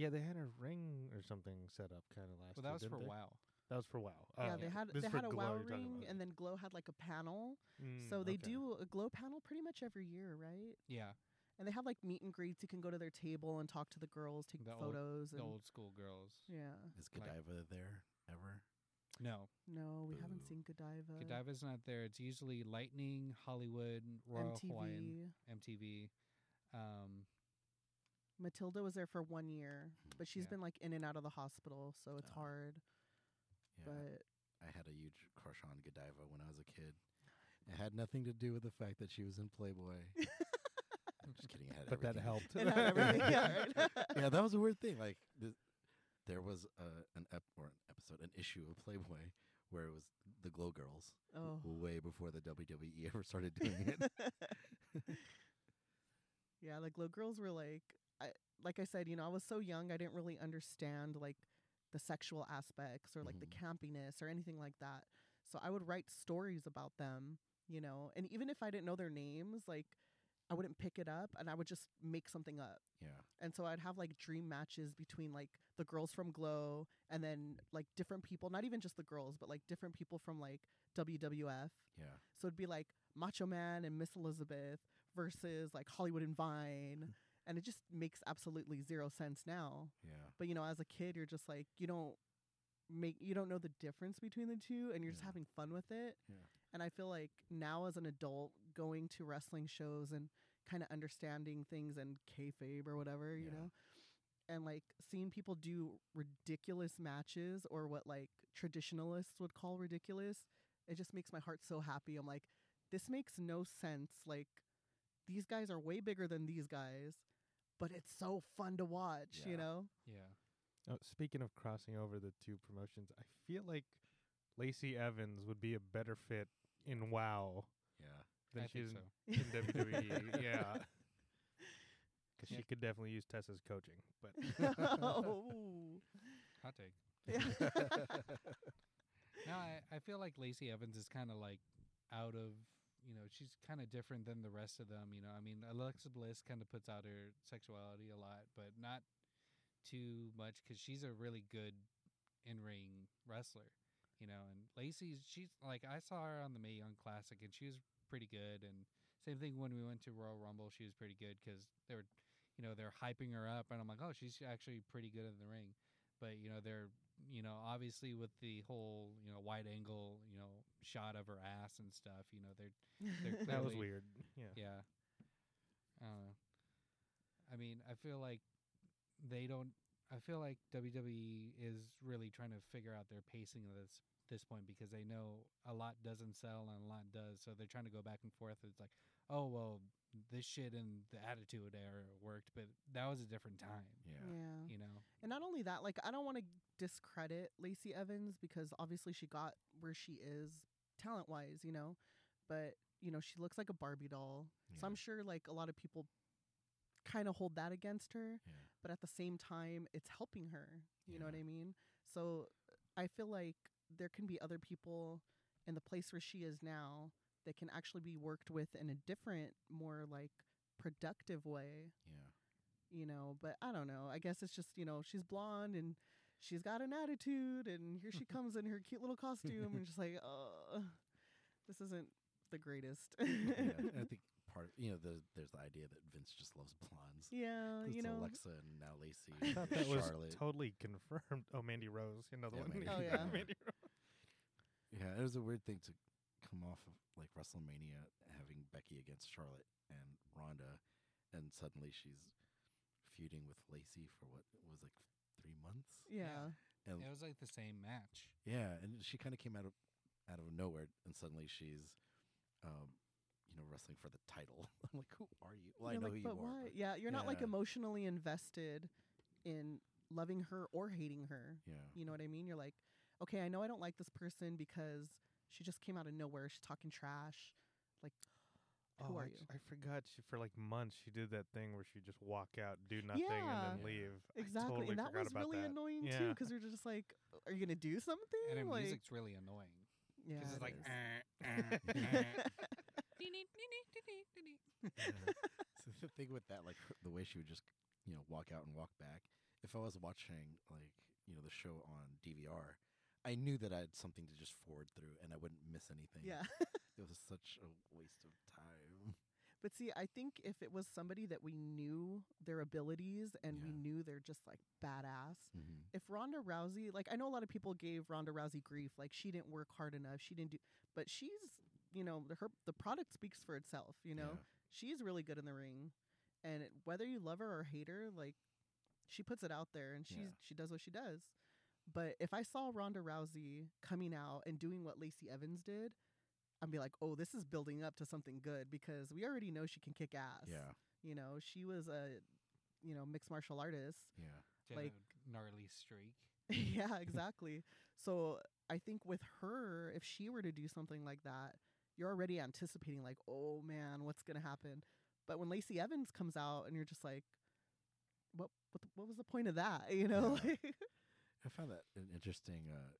Yeah, they had a ring or something set up kind of last. Well, that year, was for didn't they? WoW. That was for WoW. yeah, Oh, they had they had a Glow WoW ring, and then Glow had like a panel. Mm, so they okay. do a Glow panel pretty much every year, right? Yeah, And they have like meet and greets. You can go to their table and talk to the girls, take The old- photos. the and old school girls. yeah. Is Like- Godiva there ever? No, No, we haven't seen Godiva. Godiva's not there. It's usually Lightning, Hollywood, Royal Hawaiian, MTV. MTV. Um, Matilda was there for one year, but she's Yeah. been like in and out of the hospital, so it's Oh. hard. Yeah. But I had a huge crush on Godiva when I was a kid. It had nothing to do with the fact that she was in Playboy. I'm just kidding. It had But that everything. helped. it had everything. yeah, right. yeah, that was a weird thing. Like th- there was uh, an ep- or an episode, an issue of Playboy where it was the Glow Girls oh. way before the WWE ever started doing it. Yeah, like Glow Girls were like, I like I said, you know, I was so young, I didn't really understand like the sexual aspects or like Mhm. the campiness or anything like that. So I would write stories about them, you know, and even if I didn't know their names, like I wouldn't pick it up and I would just make something up. yeah, And so I'd have like dream matches between like the girls from Glow and then like different people, not even just the girls, but like different people from like WWF. yeah, So it'd be like Macho Man and Miss Elizabeth versus like Hollywood and Vine. Mm. And it just makes absolutely zero sense now. yeah. But you know, as a kid, you're just like, you don't make, you don't know the difference between the two and you're just having fun with it. Yeah. And I feel like now as an adult, going to wrestling shows and kind of understanding things and kayfabe or whatever, you Yeah. know, and like seeing people do ridiculous matches or what like traditionalists would call ridiculous, it just makes my heart so happy. I'm like, this makes no sense. Like, these guys are way bigger than these guys, but it's so fun to watch, Yeah. you know? yeah. Oh, speaking of crossing over the two promotions, I feel like Lacey Evans would be a better fit in WoW Yeah. than I she think is so. in WWE. yeah, because Yeah. she could definitely use Tessa's coaching. But oh. Hot take. Yeah. Oh. No, I, I feel like Lacey Evans is kind of like out of, you know, she's kind of different than the rest of them. You know, I mean, Alexa Bliss kind of puts out her sexuality a lot, but not too much because she's a really good in ring wrestler. You know, and Lacey's she's like I saw her on the Mae Young Classic and she was pretty good. And same thing when we went to Royal Rumble, she was pretty good because they were, you know, they're hyping her up, and I'm like, oh, she's actually pretty good in the ring. But you know, they're you know, obviously with the whole, you know, wide angle, you know, shot of her ass and stuff, you know, they're They're that was weird. Yeah. yeah. I don't know. I mean, I feel like they don't I feel like WWE is really trying to figure out their pacing at this this point because they know a lot doesn't sell and a lot does. So they're trying to go back and forth. It's like, oh well, this shit and the Attitude Era worked, but that was a different time. Yeah. yeah. You know. And not only that, like I don't want to discredit Lacey Evans because obviously she got where she is talent wise, you know. But, you know, she looks like a Barbie doll. So I'm sure like a lot of people kind of hold that against her, Yeah. but at the same time it's helping her. You know what I mean? So I feel like there can be other people in the place where she is now that can actually be worked with in a different, more like productive way Yeah. you know, but I don't know. I guess it's just, you know, she's blonde and she's got an attitude and here she comes in her cute little costume and just like, oh, this isn't the greatest. yeah. I think part, you know, the, there's the idea that Vince just loves blondes. yeah, 'Cause you know. Alexa and now Lacey, I thought that was totally confirmed. Oh, Mandy Rose, another Yeah, one. Mandy Oh, yeah. Mandy Rose. Yeah, it was a weird thing to come off of like WrestleMania having Becky against Charlotte and Ronda, and suddenly she's feuding with Lacey for what was like three months. Yeah. And It was like the same match. yeah, and she kind of came out of out of nowhere, and suddenly she's, um, you know, wrestling for the title. I'm like, who are you? Well, You're I know like, who you why? are. but Yeah, you're not like emotionally invested in loving her or hating her. yeah, You know what I mean? You're like, okay, I know I don't like this person because she just came out of nowhere. She's talking trash. Like, Who oh, are I, you? I forgot. She, for like months, she did that thing where she just walk out, do nothing, and then leave. Exactly, totally and that was really that. annoying too, because you're just like, are you gonna do something? And her like, music's really annoying. yeah, Because it it's like, is. "Eh, eh, eh." so the thing with that, like the way she would just, you know, walk out and walk back. If I was watching like you know the show on DVR, I knew that I had something to just forward through, and I wouldn't miss anything. yeah. it was such a waste of time. But see, I think if it was somebody that we knew their abilities and we knew they're just like badass, Mm-hmm. if Ronda Rousey, like I know a lot of people gave Ronda Rousey grief, like she didn't work hard enough, she didn't do, but she's, you know, the- her the product speaks for itself. You know, she's really good in the ring, and it, whether you love her or hate her, like she puts it out there and she's Yeah. she does what she does. But if I saw Ronda Rousey coming out and doing what Lacey Evans did, I'd be like, oh, this is building up to something good because we already know she can kick ass. yeah, You know, she was a, you know, mixed martial artist. yeah, Like- a gnarly streak. yeah, exactly. so I think with her, if she were to do something like that, you're already anticipating like, oh man, what's gonna happen? But when Lacey Evans comes out, and you're just like, what? What, the, what was the point of that? You know? Yeah. I found that an interesting. Uh,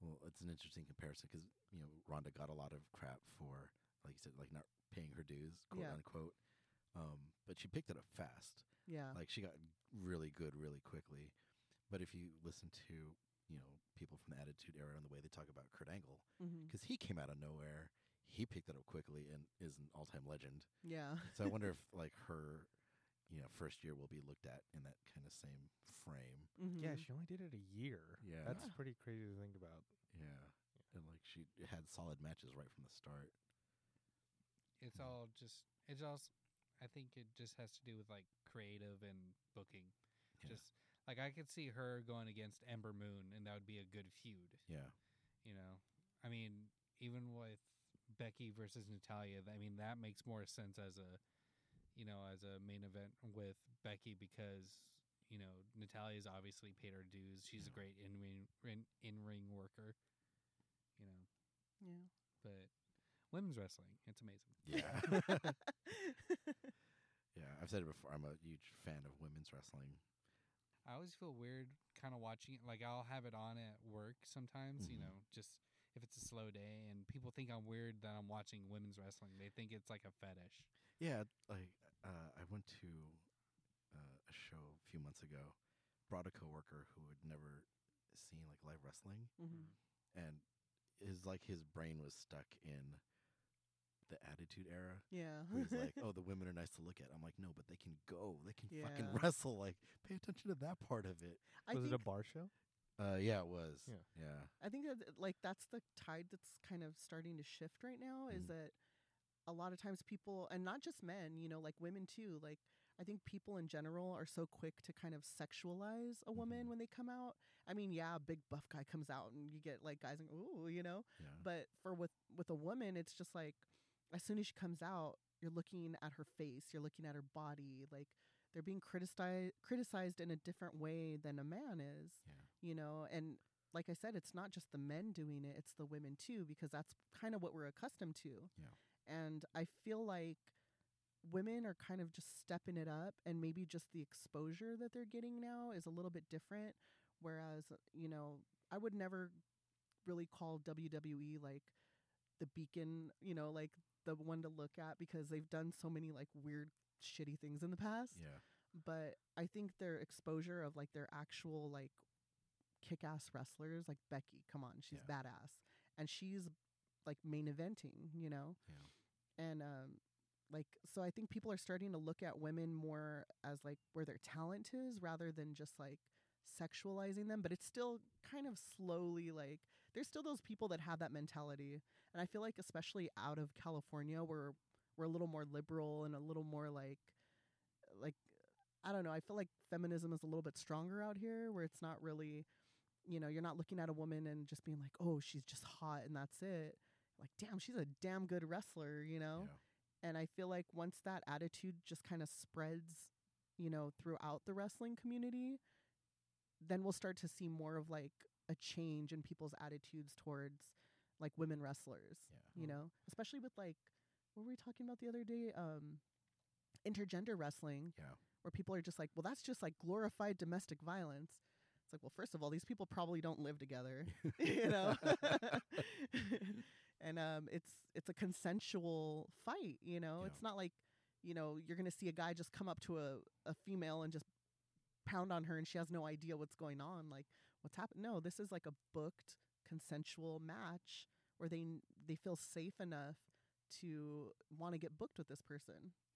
well, it's an interesting comparison because you know Ronda got a lot of crap for, like you said, like not paying her dues, quote Yeah. unquote. Um, but she picked it up fast. yeah. Like she got really good really quickly. But if you listen to you know people from the Attitude Era and the way they talk about Kurt Angle, because he came out of nowhere, he picked it up quickly and is an all-time legend. Yeah. So I wonder if like her, you know, first year will be looked at in that kind of same frame. Mhm. Yeah, she only did it a year. Yeah. that's pretty crazy to think about. Yeah. And like she had solid matches right from the start. It's all just, it's all, I think it just has to do with like creative and booking. Yeah. Just like I could see her going against Ember Moon, and that would be a good feud. Yeah. You know, I mean, even with Becky versus Natalya, th- I mean that makes more sense as a, you know, as a main event with Becky because you know Natalya's obviously paid her dues. She's a great in ring in, in ring worker. You know, Yeah. but women's wrestling, it's amazing. Yeah. yeah. I've said it before. I'm a huge fan of women's wrestling. I always feel weird kind of watching it. Like I'll have it on at work sometimes, you Mhm. know, just if it's a slow day and people think I'm weird that I'm watching women's wrestling. They think it's like a fetish. Yeah. Like uh, I went to uh, a show a few months ago, brought a coworker who had never seen like live wrestling, hmm and his like his brain was stuck in the Attitude Era. Yeah. where he's like, "Oh, the women are nice to look at." I'm like, "No, but they can go. They can fucking wrestle. Like, pay attention to that part of it." I was think it a bar show? Uh, yeah, it was. Yeah. yeah, I think that like that's the tide that's kind of starting to shift right now is Mhm. that a lot of times people and not just men, you know, like women too, like I think people in general are so quick to kind of sexualize a woman Mhm. when they come out. I mean, yeah, a big buff guy comes out and you get like guys like, ooh, you know. yeah, But for with with a woman, it's just like as soon as she comes out, you're looking at her face, you're looking at her body, like they're being criticized criticized in a different way than a man is yeah, you know and like i said it's not just the men doing it it's the women too because that's kind of what we're accustomed to Yeah. And i feel like women are kind of just stepping it up and maybe just the exposure that they're getting now is a little bit different whereas you know i would never really call wwe like the beacon you know like the one to look at because they've done so many like weird shitty things in the past yeah, but I think their exposure of like their actual like kick ass wrestlers, like Becky, come on, she's Yeah. badass. And she's like main eventing, you know? yeah, And um like so I think people are starting to look at women more as like where their talent is rather than just like sexualizing them. But it's still kind of slowly like there's still those people that have that mentality. And I feel like especially out of California where we're a little more liberal and a little more like like I don't know, I feel like feminism is a little bit stronger out here where it's not really you know, you're not looking at a woman and just being like, "Oh, she's just hot and that's it." Like, "Damn, she's a damn good wrestler," you know? yeah, And I feel like once that attitude just kind of spreads, you know, throughout the wrestling community, then we'll start to see more of like a change in people's attitudes towards like women wrestlers, yeah. you know, especially with like what were we talking about the other day? Um, intergender wrestling. Yeah. Where people are just like, well, that's just like glorified domestic violence. It's like, well, first of all, these people probably don't live together, you know. and um, it's it's a consensual fight, you know. Yeah. It's not like, you know, you're gonna see a guy just come up to a, a female and just pound on her and she has no idea what's going on, like what's happening. No, this is like a booked consensual match where they n- they feel safe enough to want to get booked with this person.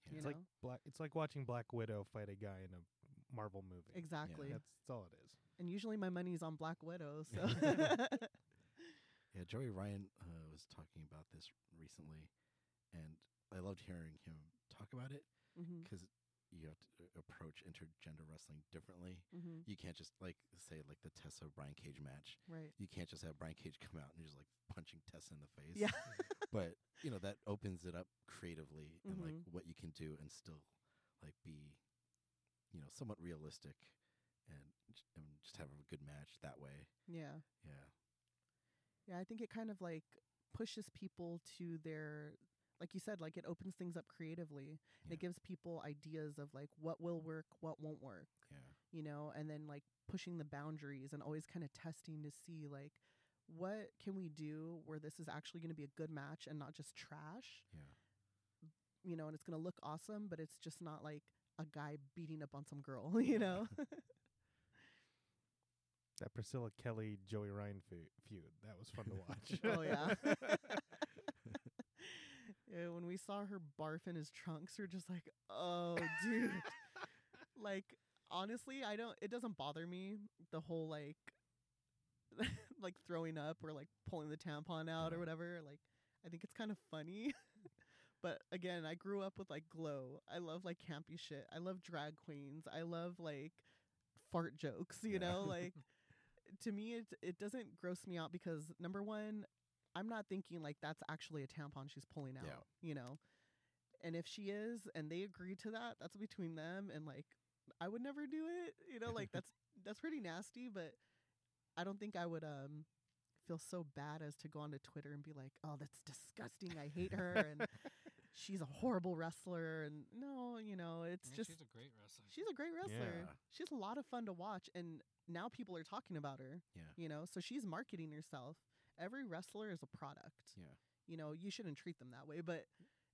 Yeah. It's know? like black. It's like watching Black Widow fight a guy in a Marvel movie. exactly. That's, that's all it is. And usually my money's on Black Widow, so Yeah, Joey Ryan uh, was talking about this recently, and I loved hearing him talk about it because you have to uh, approach intergender wrestling differently. hmm You can't just like say like the Tessa Brian Cage match. right. You can't just have Brian Cage come out and just like punching Tessa in the face. Yeah. but you know that opens it up creatively and like Mhm. what you can do and still like be, you know, somewhat realistic and j- and just have a good match that way. Yeah. Yeah. Yeah, I think it kind of like pushes people to their like you said, like it opens things up creatively. Yeah. It gives people ideas of like what will work, what won't work, Yeah. you know, and then like pushing the boundaries and always kind of testing to see like what can we do where this is actually going to be a good match and not just trash, Yeah. you know, and it's going to look awesome, but it's just not like a guy beating up on some girl, you know. That Priscilla Kelly Joey Ryan fe- feud. That was fun to watch. oh yeah. yeah. When we saw her barf in his trunks, we're just like, oh, dude. like, honestly, I don't. It doesn't bother me the whole like, like throwing up or like pulling the tampon out or uh-huh. whatever. Like, I think it's kind of funny. but again, I grew up with like glow. I love like campy shit. I love drag queens. I love like fart jokes. You Yeah. know, like to me it it doesn't gross me out because number one i'm not thinking like that's actually a tampon she's pulling out Yeah. you know and if she is and they agree to that that's between them and like i would never do it you know like that's that's pretty nasty but i don't think i would um feel so bad as to go onto twitter and be like oh that's disgusting i hate her and she's a horrible wrestler and no you know it's I mean, just she's a great wrestler. She's a great wrestler. Yeah. She's a lot of fun to watch, and now people are talking about her. Yeah. You know, so she's marketing herself. Every wrestler is a product. Yeah. You know, you shouldn't treat them that way, but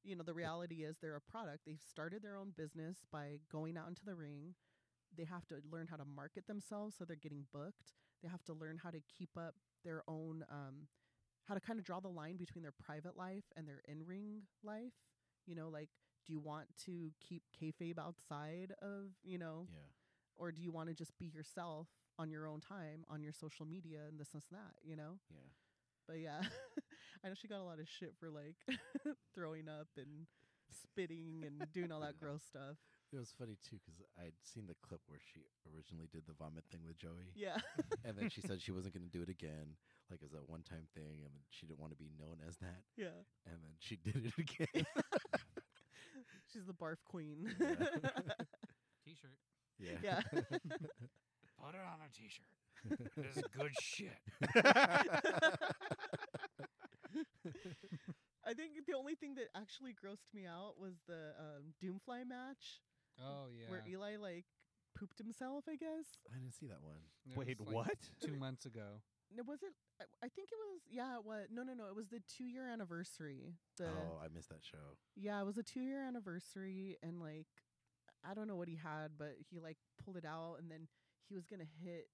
you know, the reality is they're a product. They've started their own business by going out into the ring. They have to learn how to market themselves so they're getting booked. They have to learn how to keep up their own um how to kind of draw the line between their private life and their in-ring life. You know, like do you want to keep kayfabe outside of, you know, Yeah. or do you want to just be yourself on your own time on your social media and this and that, you know? Yeah. But yeah, I know she got a lot of shit for like throwing up and spitting and doing all that gross stuff. It was funny too because I'd seen the clip where she originally did the vomit thing with Joey, Yeah. and then she said she wasn't going to do it again, like as a one-time thing, and she didn't want to be known as that, yeah. and then she did it again. She's the barf queen. Yeah. T-shirt. yeah. yeah. Put it on a T-shirt. this is good shit. I think the only thing that actually grossed me out was the um, Doomfly match Oh yeah. where Eli like pooped himself, I guess. I didn't see that one. It Wait, was, like, what? Two months ago. No, was it? I, I think it was. Yeah, it was. No, no, no. It was the two year anniversary. The oh, I missed that show. yeah, it was a two year anniversary, and like I don't know what he had, but he like pulled it out, and then he was gonna hit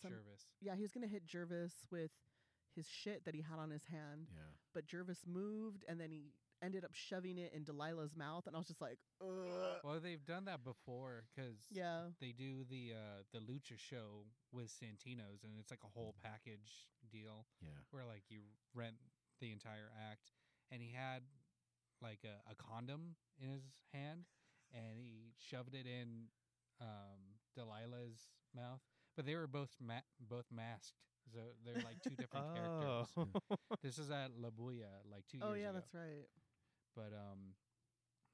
some. Jervis. Yeah, he was gonna hit Jervis with his shit that he had on his hand, Yeah. but Jervis moved, and then he ended up shoving it in Delilah's mouth, and I was just like, Ugh. Well, they've done that before because yeah, they do the uh, the Lucha show with Santino's, and it's like a whole package deal Yeah. where like you rent the entire act, and he had like a, a condom in his hand, and he shoved it in um, Delilah's mouth, but they were both ma- both masked, so they're like two different oh. characters. This is at La Bulla like two oh years Oh yeah, ago. that's right. But um,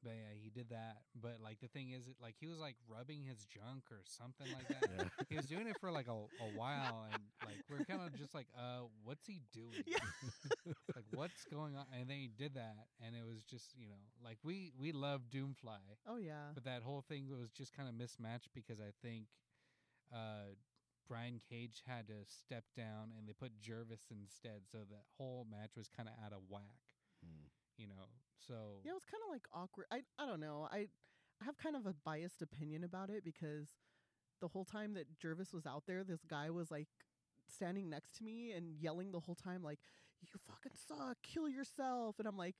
but yeah, he did that. But like the thing is, it like he was like rubbing his junk or something like that. Yeah. he was doing it for like a, a while, and like we're kind of just like, uh, what's he doing? Yeah. like what's going on? And then he did that, and it was just you know like we we love Doomfly, Oh yeah. but that whole thing was just kind of mismatched because I think uh, Brian Cage had to step down, and they put Jervis instead, so that whole match was kind of out of whack. Mm. You know, so Yeah, it was kind of like awkward. I I don't know. I I have kind of a biased opinion about it because the whole time that Jervis was out there, this guy was like standing next to me and yelling the whole time like, "You fucking suck, kill yourself." And I'm like,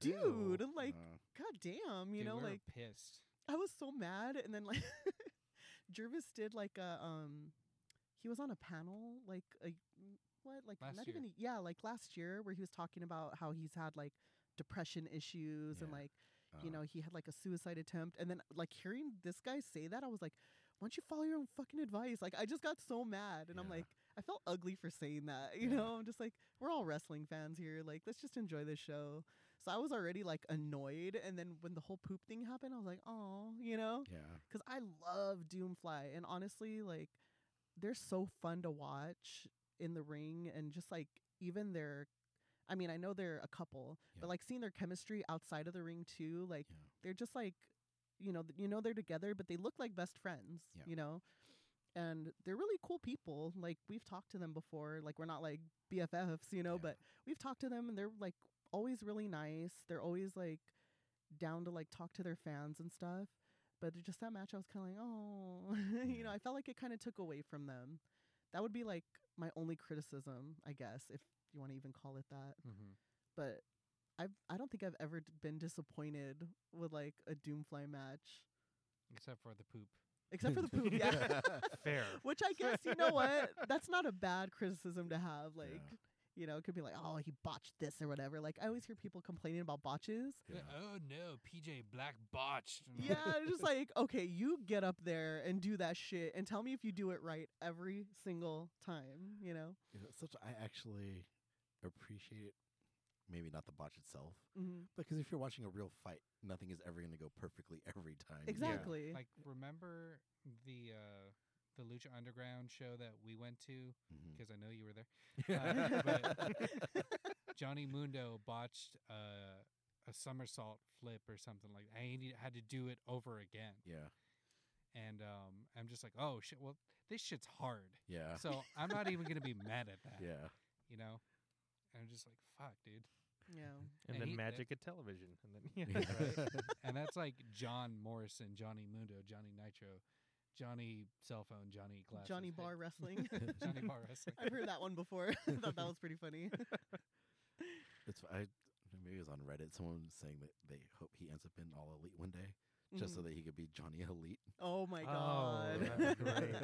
"Dude, Ew. like, Uh, god damn, you dude, know, we like pissed. I was so mad." And then like Jervis did like a um he was on a panel like a what like Last not year. even yeah like last year where he was talking about how he's had like depression issues and Yeah. like you know uh-huh. he had like a suicide attempt. And then like hearing this guy say that i was like why don't you follow your own fucking advice? Like i just got so mad and i'm like i felt ugly for saying that you Yeah. know? I'm just like we're all wrestling fans here. Like let's just enjoy this show. So i was already like annoyed. And then when the whole poop thing happened i was like oh you know? Yeah. because i love doomfly. And honestly like they're so fun to watch in the ring and just like even their i mean i know they're a couple Yeah. but like seeing their chemistry outside of the ring too like Yeah. they're just like you know th- you know they're together but they look like best friends Yeah. you know and they're really cool people like we've talked to them before like we're not like bffs you know but we've talked to them and they're like always really nice they're always like down to like talk to their fans and stuff but just that match i was kind of like oh you know i felt like it kind of took away from them that would be like my only criticism i guess if you want to even call it that Mm-hmm. but I've I don't think I've ever d- been disappointed with like a Doomfly match, Except for the poop. except for the poop. Yeah, Fair. which I guess you know what that's not a bad criticism to have. Like Yeah. you know, it could be like, oh, he botched this or whatever. Like I always hear people complaining about botches. Yeah. Oh no, PJ Black botched. Yeah, just like okay, you get up there and do that shit, and tell me if you do it right every single time. You know. You know, such I actually appreciate it. maybe not the botch itself, Mm-hmm. because if you're watching a real fight, nothing is ever going to go perfectly every time. you know? Exactly. Like remember the uh the Lucha Underground show that we went to because I know you were there. Uh, but Johnny Mundo botched uh, a somersault flip or something like that. I had to do it over again, yeah, and um, I'm just like, oh shit. Well, this shit's hard, yeah, so I'm not even gonna be mad at that. yeah. You know, and I'm just like, fuck, dude. yeah. And And then he- magic at television. And then yeah, Yeah. and that's like John Morrison, Johnny Mundo, Johnny Nitro, Johnny cell phone, Johnny glasses, Johnny Hey, Bar Wrestling. Johnny Bar Wrestling. I've heard that one before. I thought that was pretty funny. It's I maybe it was on Reddit. Someone was saying that they hope he ends up in All Elite one day, just so Mhm. that he could be Johnny Elite. Oh my Oh, god. that'd great.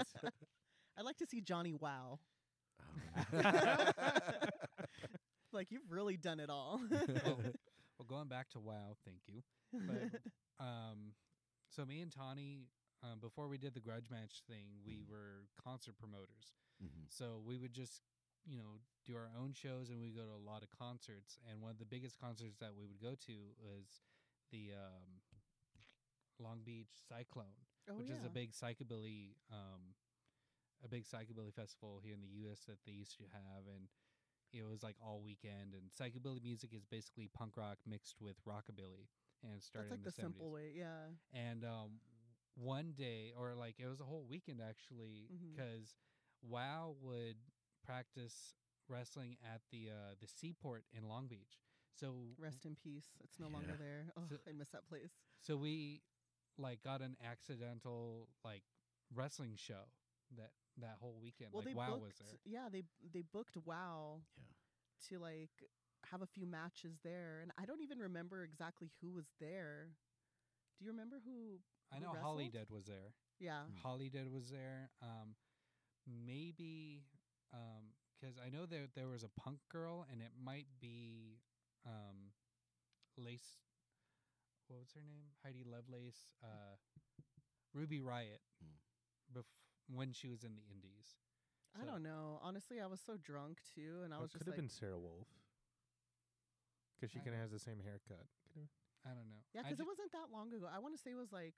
I'd like to see Johnny Wow. Um, Like you've really done it all. well, well, going back to WoW, thank you. But um, so me and Tawney, um, before we did the grudge match thing, we were concert promoters. mhm. So we would just, you know, do our own shows and we go to a lot of concerts. And one of the biggest concerts that we would go to was the um, Long Beach Cyclone, oh, which is a big psychobilly, um, a big psychobilly festival here in the U.S. that they used to have, and it was like all weekend. And psychobilly music is basically punk rock mixed with rockabilly, and it started That's like in the, the, simple way. Yeah. And um, one day, or like it was a whole weekend actually, because WoW would practice wrestling at the uh, the Seaport in Long Beach. So Rest in peace. It's no longer there. Oh, So- I miss that place. so we like got an accidental like wrestling show that that whole weekend. Well, like they WoW booked. was there. Yeah, they they booked Wow Yeah. to like have a few matches there, and I don't even remember exactly who was there. Do you remember who? I who know wrestled? Holidead was there. Yeah. Mm. Holidead was there. Um, maybe because I know there there was a punk girl, and it might be um, Lace. What was her name? Heidi Lovelace. Uh, Ruby Riott. Mm. Bef- when she was in the Indies. I don't know. Honestly, I was so drunk too, and I Oh, was could just have like, been Sarah Wolf. Because she I kind of has the same haircut. Could've- I don't know. Yeah, because it wasn't that long ago. I want to say it was like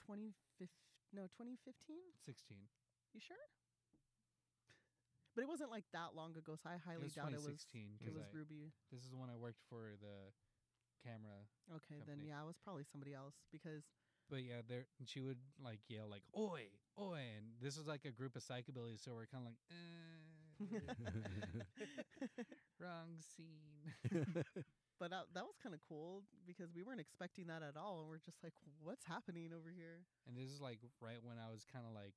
2015. No, 2015. 16. You sure? But it wasn't like that long ago, so I It highly was doubt it was. 2016 It because was Ruby. this is when I worked for the camera. Okay, then yeah, it was probably somebody else because But yeah, there she would like yell like "Oi, oi!" and this was like a group of psychobillies, so we're kind of like, eh, wrong scene. but that, that was kind of cool because we weren't expecting that at all, and we're just like, what's happening over here? and this is like right when I was kind of like,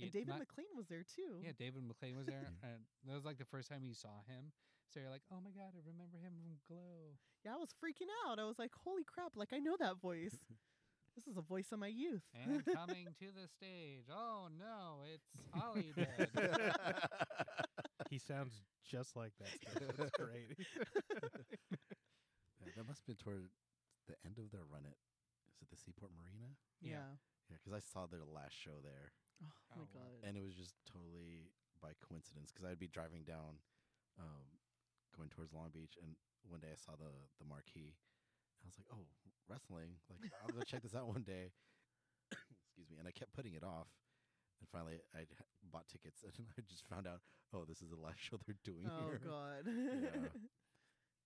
and David not- McLane was there too. Yeah, David McLane was there, and that was like the first time you saw him. So you're like, "Oh my god, I remember him from Glow." Yeah, I was freaking out. I was like, holy crap! Like I know that voice. This is a voice of my youth. And coming to the stage, oh no, it's Ollie Dead. he sounds just like that. Still. That's great. Yeah, that must have been toward the end of their run at is it the Seaport Marina? Yeah. Yeah, because I saw their last show there, Oh, Oh, my wow. god. and it was just totally by coincidence because I'd be driving down, um, going towards Long Beach, and one day I saw the the marquee. And I was like, "Oh, wrestling! Like I'll go check this out one day." Excuse me, and I kept putting it off, and finally I bought tickets, and I just found out, "Oh, this is the last show they're doing oh here." god. Yeah.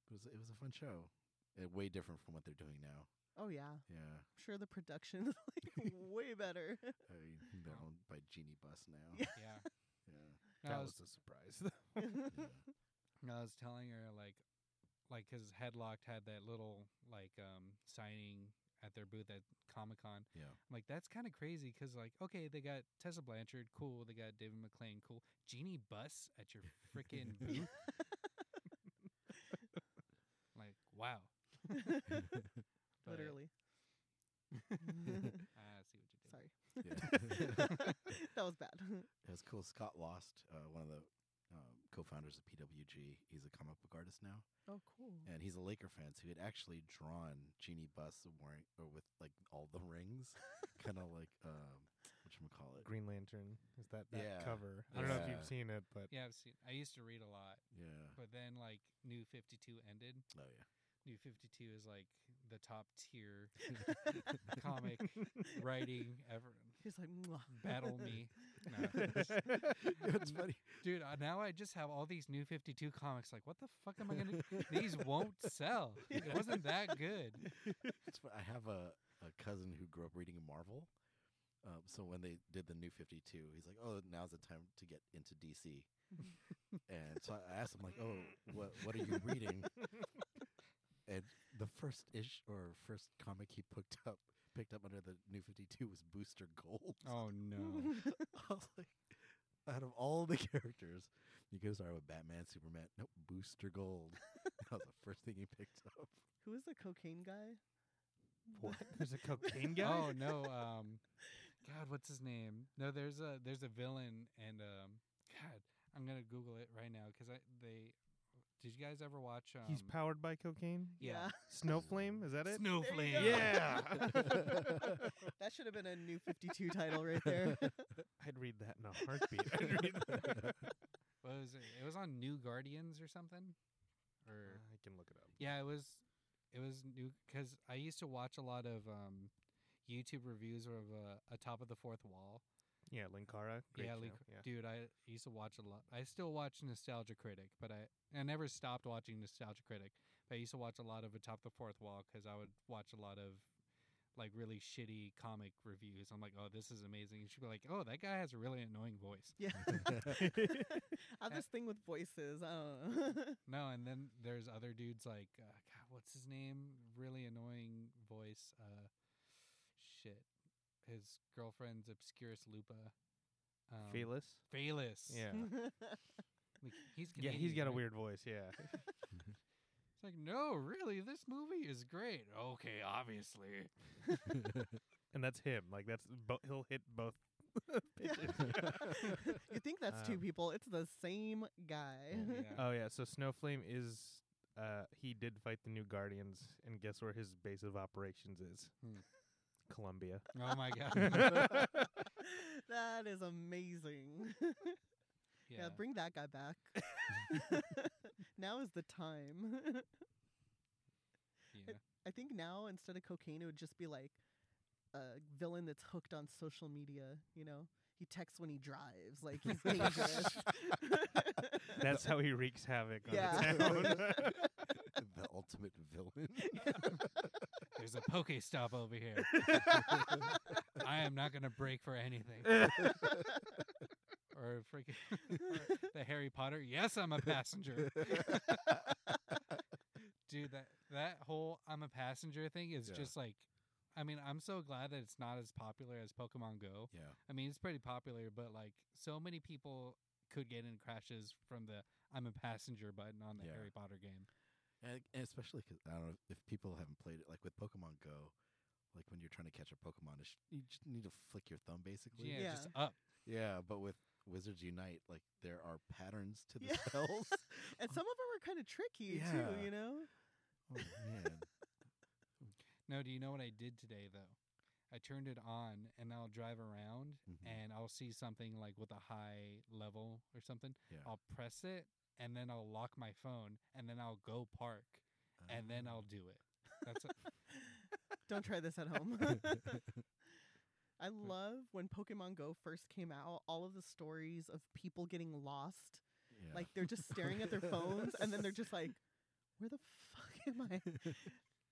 It was it was a fun show, uh, way different from what they're doing now. oh yeah. Yeah, I'm sure the production is like way better. I mean, they're owned by Jeanie Buss now. Yeah. yeah. yeah. That was, was a surprise. yeah. no, I was telling her like, like, cause Headlocked had that little like um signing at their booth at Comic Con. Yeah. I'm like, that's kind of crazy because, like, okay, they got Tessa Blanchard, cool. They got David McLane, cool. Jeanie Buss at your freaking booth. like, wow. But, Literally. I see what you did. Sorry. Yeah. that was bad. It was cool. Scott Lost, uh, one of the um, co-founders of PWG, he's a comic book artist now, Oh, cool. and he's a Laker fan. So he had actually drawn Jeanie Buss wearing or with like all the rings, kind of like um, what you call it? Green Lantern is that that Yeah. cover? I don't know if you've seen it, but Yeah, I've seen. I used to read a lot, Yeah. but then like New Fifty Two ended. Oh yeah. New Fifty Two is like the top tier comic writing ever. He's like, Mwah. Battle me, No. it's funny. dude. Uh, now I just have all these New Fifty Two comics. Like, what the fuck am I gonna? These won't sell. It wasn't that good. It's I have a, a cousin who grew up reading Marvel. Um, so when they did the new 52, he's like, "Oh, now's the time to get into DC." and so I asked him, like, "Oh, what what are you reading?" and the first ish or first comic he picked up picked up under the new 52 was Booster Gold. Oh no. I was like, out of all the characters, you could start with Batman, Superman. Nope, Booster Gold. that was the first thing he picked up. Who is the cocaine guy? what? There's a cocaine guy. Oh no. Um, God, what's his name? No, there's a there's a villain, and um, God, I'm gonna Google it right now because I they. Did you guys ever watch? Um, He's powered by cocaine. yeah. Snowflame, is that it? Snowflame. Yeah. that should have been a new 52 title right there. I'd read that in a heartbeat. I'd read that. What was it? It was on New Guardians or something. Or I can look it up. yeah, it was. It was new because I used to watch a lot of um, YouTube reviews of uh, a top of the fourth wall. Yeah, Linkara. Great yeah. Link- yeah. dude, I used to watch a lot. I still watch Nostalgia Critic, but I I never stopped watching Nostalgia Critic. But I used to watch a lot of Atop the Fourth Wall because I would watch a lot of like really shitty comic reviews. I'm like, oh, this is amazing. And she'd be like, oh, that guy has a really annoying voice. yeah. I have this thing with voices. I don't know. No, and then there's other dudes like, uh, God, what's his name? Really annoying voice. Uh, shit, his girlfriend's Obscurus Lupa. Um, Fearless. Phelous. Yeah. Like, he's yeah, he's got Canadian, a right? weird voice. Yeah. It's like, no, really, this movie is great. Okay, obviously. and that's him. Like that's bo- he'll hit both. You think that's two Um, people? It's the same guy. Yeah. Oh yeah, so Snowflame is uh he did fight the new Guardians and guess where his base of operations is? Hmm. Colombia. oh my god. that is amazing. yeah. yeah, bring that guy back. now is the time. yeah. I think now instead of cocaine, it would just be like a villain that's hooked on social media. You know, he texts when he drives, like he's dangerous. That's how he wreaks havoc on Yeah. the town. The ultimate villain. There's a Pokestop over here. I am not gonna break for anything. or freaking or the Harry Potter. Yes, I'm a passenger. Dude, that that whole I'm a passenger thing is Yeah. just like I mean, I'm so glad that it's not as popular as Pokemon Go. yeah. I mean, it's pretty popular, but like so many people could get in crashes from the I'm a passenger button on the Yeah. Harry Potter game. And, and especially 'cause I don't know if people haven't played it, like with Pokemon Go, like when you're trying to catch a Pokemon, it's, you just need to flick your thumb basically. Yeah, Yeah. just up. Yeah, but with Wizards Unite, like there are patterns to the Yeah. spells. and some of them are kind of tricky Yeah. too. You know. oh man. No, do you know what I did today though? I turned it on and I'll drive around Mhm. and I'll see something like with a high level or something. Yeah. I'll press it and then I'll lock my phone and then I'll go park and then I'll ah. do it. That's a, Don't try this at home. I love when Pokemon Go first came out, all of the stories of people getting lost. yeah. Like they're just staring at their phones and then they're just like, where the fuck am I?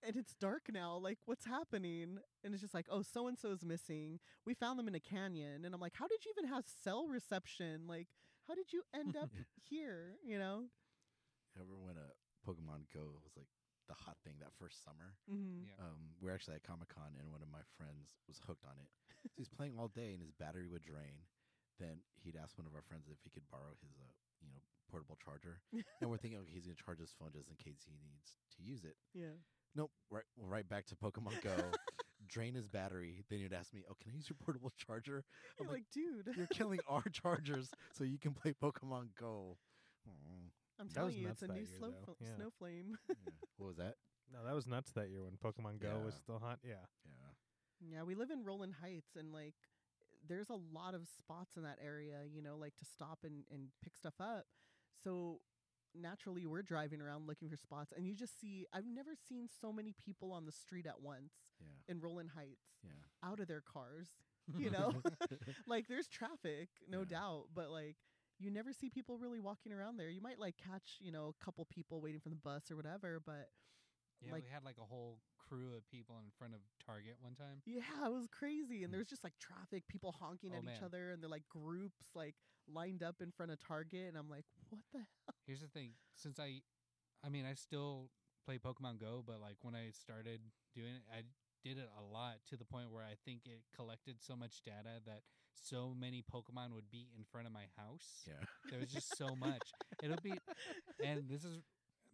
and it's dark now. Like, what's happening? And it's just like, oh, so and so is missing. We found them in a canyon. And I'm like, how did you even have cell reception? Like, how did you end up here? You know? Remember when a Pokemon Go was like the hot thing that first summer? Mm-hmm. yeah. Um, we are actually at Comic Con, and one of my friends was hooked on it. so he's playing all day, and his battery would drain. Then he'd ask one of our friends if he could borrow his, uh, you know, portable charger. and we're thinking, okay, he's gonna charge his phone just in case he needs to use it. Yeah. Nope, right, right back to Pokemon Go. drain his battery. Then you'd ask me, "Oh, can I use your portable charger?" I'm You're like, like, dude, "You're killing our chargers so you can play Pokemon Go." Oh, I'm That telling you, it's a new year, slow though. fl- Yeah. Snowflame. yeah. What was that? no, that was nuts that year when Pokemon Go was still hot. Yeah. Yeah. Yeah, we live in Rowland Heights and like there's a lot of spots in that area, you know, like to stop and, and pick stuff up. So naturally we're driving around looking for spots and you just see I've never seen so many people on the street at once Yeah. in Rowland Heights Yeah. out of their cars. You know? like there's traffic, no Yeah. doubt, but like you never see people really walking around there. You might like catch, you know, a couple people waiting for the bus or whatever, but Yeah, like- we had like a whole crew of people in front of Target one time. Yeah, it was crazy. And Mm. there's just like traffic, people honking Oh, at each other, and they're like groups like lined up in front of Target. And I'm like, what the hell? Here's the thing: since I, I mean, I still play Pokemon Go, but like when I started doing it, I did it a lot to the point where I think it collected so much data that so many Pokemon would be in front of my house. yeah. There was just so much. It'll be, and this is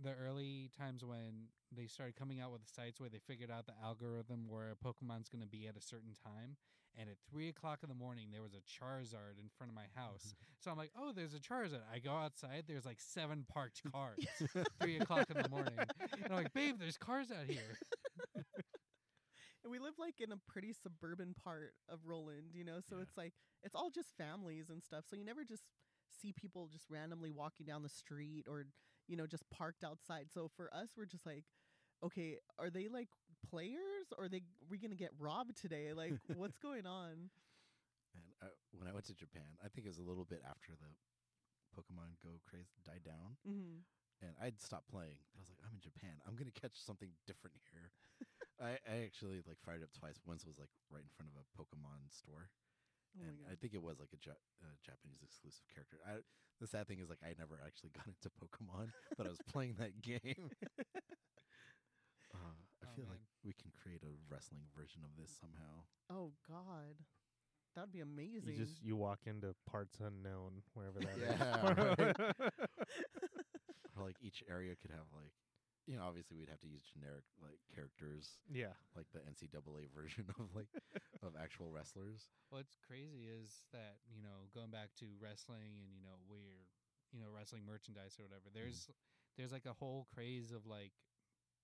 the early times when they started coming out with the sites where they figured out the algorithm where a Pokemon's going to be at a certain time. And at three o'clock in the morning, there was a Charizard in front of my house. Mm-hmm. So I'm like, oh, there's a Charizard. I go outside, there's like seven parked cars. three o'clock in the morning. And I'm like, babe, there's cars out here. We live like in a pretty suburban part of Rowland, you know, so Yeah. it's like it's all just families and stuff. So you never just see people just randomly walking down the street or, you know, just parked outside. So for us, we're just like, okay, are they like players or are they we gonna get robbed today? Like, what's going on? And uh, when I went to Japan, I think it was a little bit after the Pokemon Go craze died down, Mm-hmm. And I'd stopped playing. But I was like, I'm in Japan. I'm gonna catch something different here. I, I actually like fired up twice. Once was like right in front of a Pokemon store, Oh and. I think it was like a ja- uh, Japanese exclusive character. I, the sad thing is like I never actually got into Pokemon, but I was playing that game. Uh, I Oh, feel like we can create a wrestling version of this somehow. Oh God, that'd be amazing. You just you walk into parts unknown wherever that is. Yeah, like each area could have like, you know, obviously we'd have to use generic like characters, yeah. like the NCAA version of like of actual wrestlers. What's crazy is that you know going back to wrestling and you know we're you know wrestling merchandise or whatever. There's there's like a whole craze of like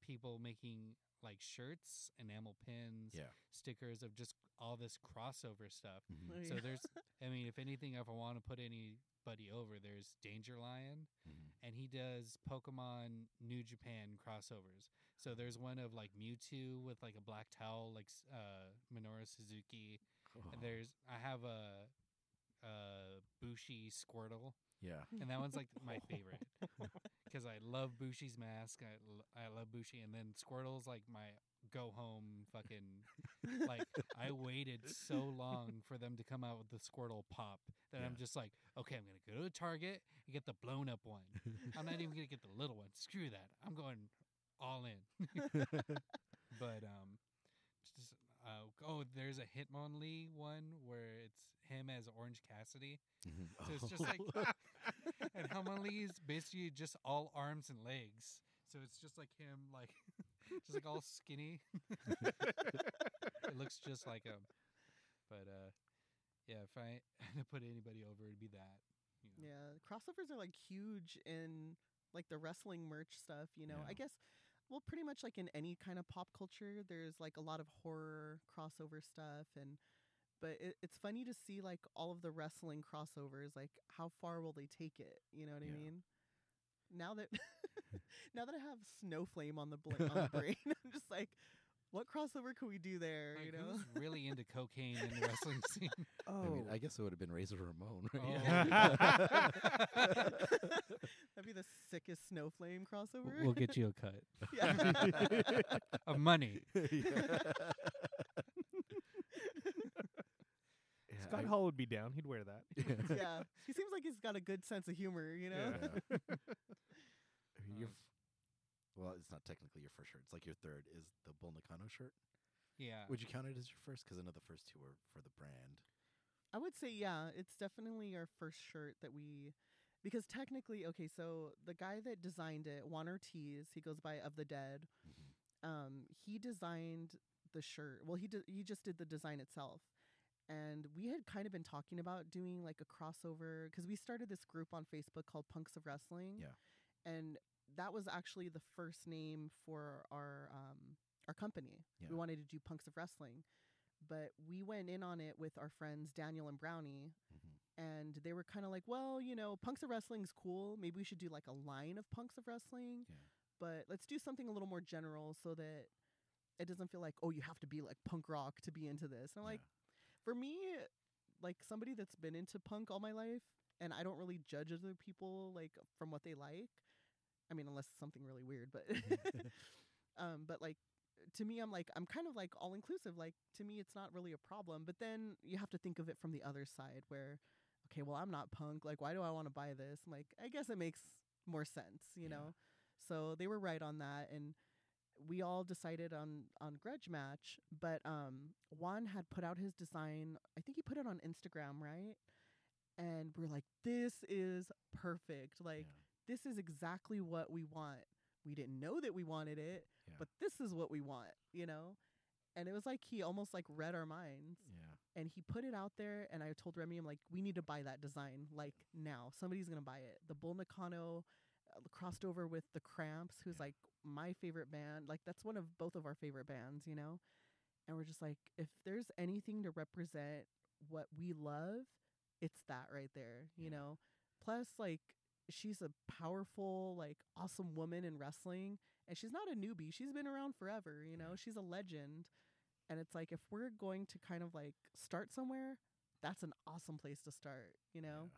people making like shirts, enamel pins, Yeah. stickers of just all this crossover stuff. Mhm. Oh, So there's, I mean, if anything, if I want to put anybody over, there's Danger Lion, Mhm. and he does Pokemon New Japan crossovers. So there's one of like Mewtwo with like a black towel, like uh, Minoru Suzuki. Oh, And there's I have a, a Bushi Squirtle, yeah. and that one's like my favorite because I love Bushi's mask. I, I love Bushi, and then Squirtle's like my go home fucking like I waited so long for them to come out with the Squirtle pop that I'm just like, okay, I'm gonna go to Target and get the blown up one. I'm not even gonna get the little one. Screw that. I'm going all in. but um, just uh, oh, there's a Hitmonlee one where it's him as Orange Cassidy, Mhm. so it's just like, and Hitmonlee is basically just all arms and legs. So it's just like him, like just like all skinny. it looks just like him. But uh, yeah, if I had to put anybody over, it'd be that. You know? Yeah, crossovers are like huge in like the wrestling merch stuff, you know. I guess well pretty much like in any kind of pop culture there's like a lot of horror crossover stuff and but it, it's funny to see like all of the wrestling crossovers like how far will they take it, you know what I mean? Now that now that I have Snowflame on the bla- on the brain, I'm just like what crossover could we do there, Like, you know? who's really into cocaine in the wrestling scene? Oh, I mean, I guess it would have been Razor Ramon, right? Oh. that'd be the sickest Snowflame crossover. we'll get you a cut yeah. of money. Yeah, Scott I- Hall would be down. He'd wear that. yeah, he seems like he's got a good sense of humor, you know. Yeah. I mean, your Um, f- well, it's not technically your first shirt. It's like your third is the Bull Nakano shirt. Yeah. Would you count it as your first? Because I know the first two were for the brand. I would say yeah, it's definitely our first shirt that we because technically, okay, so the guy that designed it, Juan Ortiz, he goes by Of the Dead. Mhm. Um, he designed the shirt. Well, he did, he just did the design itself. And we had kind of been talking about doing like a crossover because we started this group on Facebook called Punks of Wrestling. Yeah. And that was actually the first name for our um, our company. Yeah. We wanted to do Punks of Wrestling, but we went in on it with our friends Daniel and Brownie, Mhm. and they were kind of like, "Well, you know, Punks of Wrestling's cool. Maybe we should do like a line of Punks of Wrestling, Yeah. but let's do something a little more general so that it doesn't feel like, oh, you have to be like punk rock to be into this." And I'm like, for me, like somebody that's been into punk all my life, and I don't really judge other people like from what they like. I mean, unless it's something really weird, but um, but like to me, I'm like I'm kind of like all inclusive. Like to me, it's not really a problem. But then you have to think of it from the other side, where okay, well, I'm not punk. Like, why do I want to buy this? I'm like, I guess it makes more sense, you Yeah. know. So they were right on that, and we all decided on on grudge match. But um, Juan had put out his design. I think he put it on Instagram, right? And we're like, this is perfect. Like, yeah. This is exactly what we want. We didn't know that we wanted it, Yeah. but this is what we want, you know? And it was like he almost like read our minds yeah. and he put it out there and I told Remy I'm like we need to buy that design like now. Somebody's to buy it. The Bull Nakano uh, crossed over with the Cramps who's Yeah. like my favorite band. Like that's one of both of our favorite bands, you know? And we're just like if there's anything to represent what we love, it's that right there, you Yeah. know? Plus like she's a powerful like awesome woman in wrestling and she's not a newbie. She's been around forever, you know? She's a legend. And it's like if we're going to kind of like start somewhere, that's an awesome place to start, you know?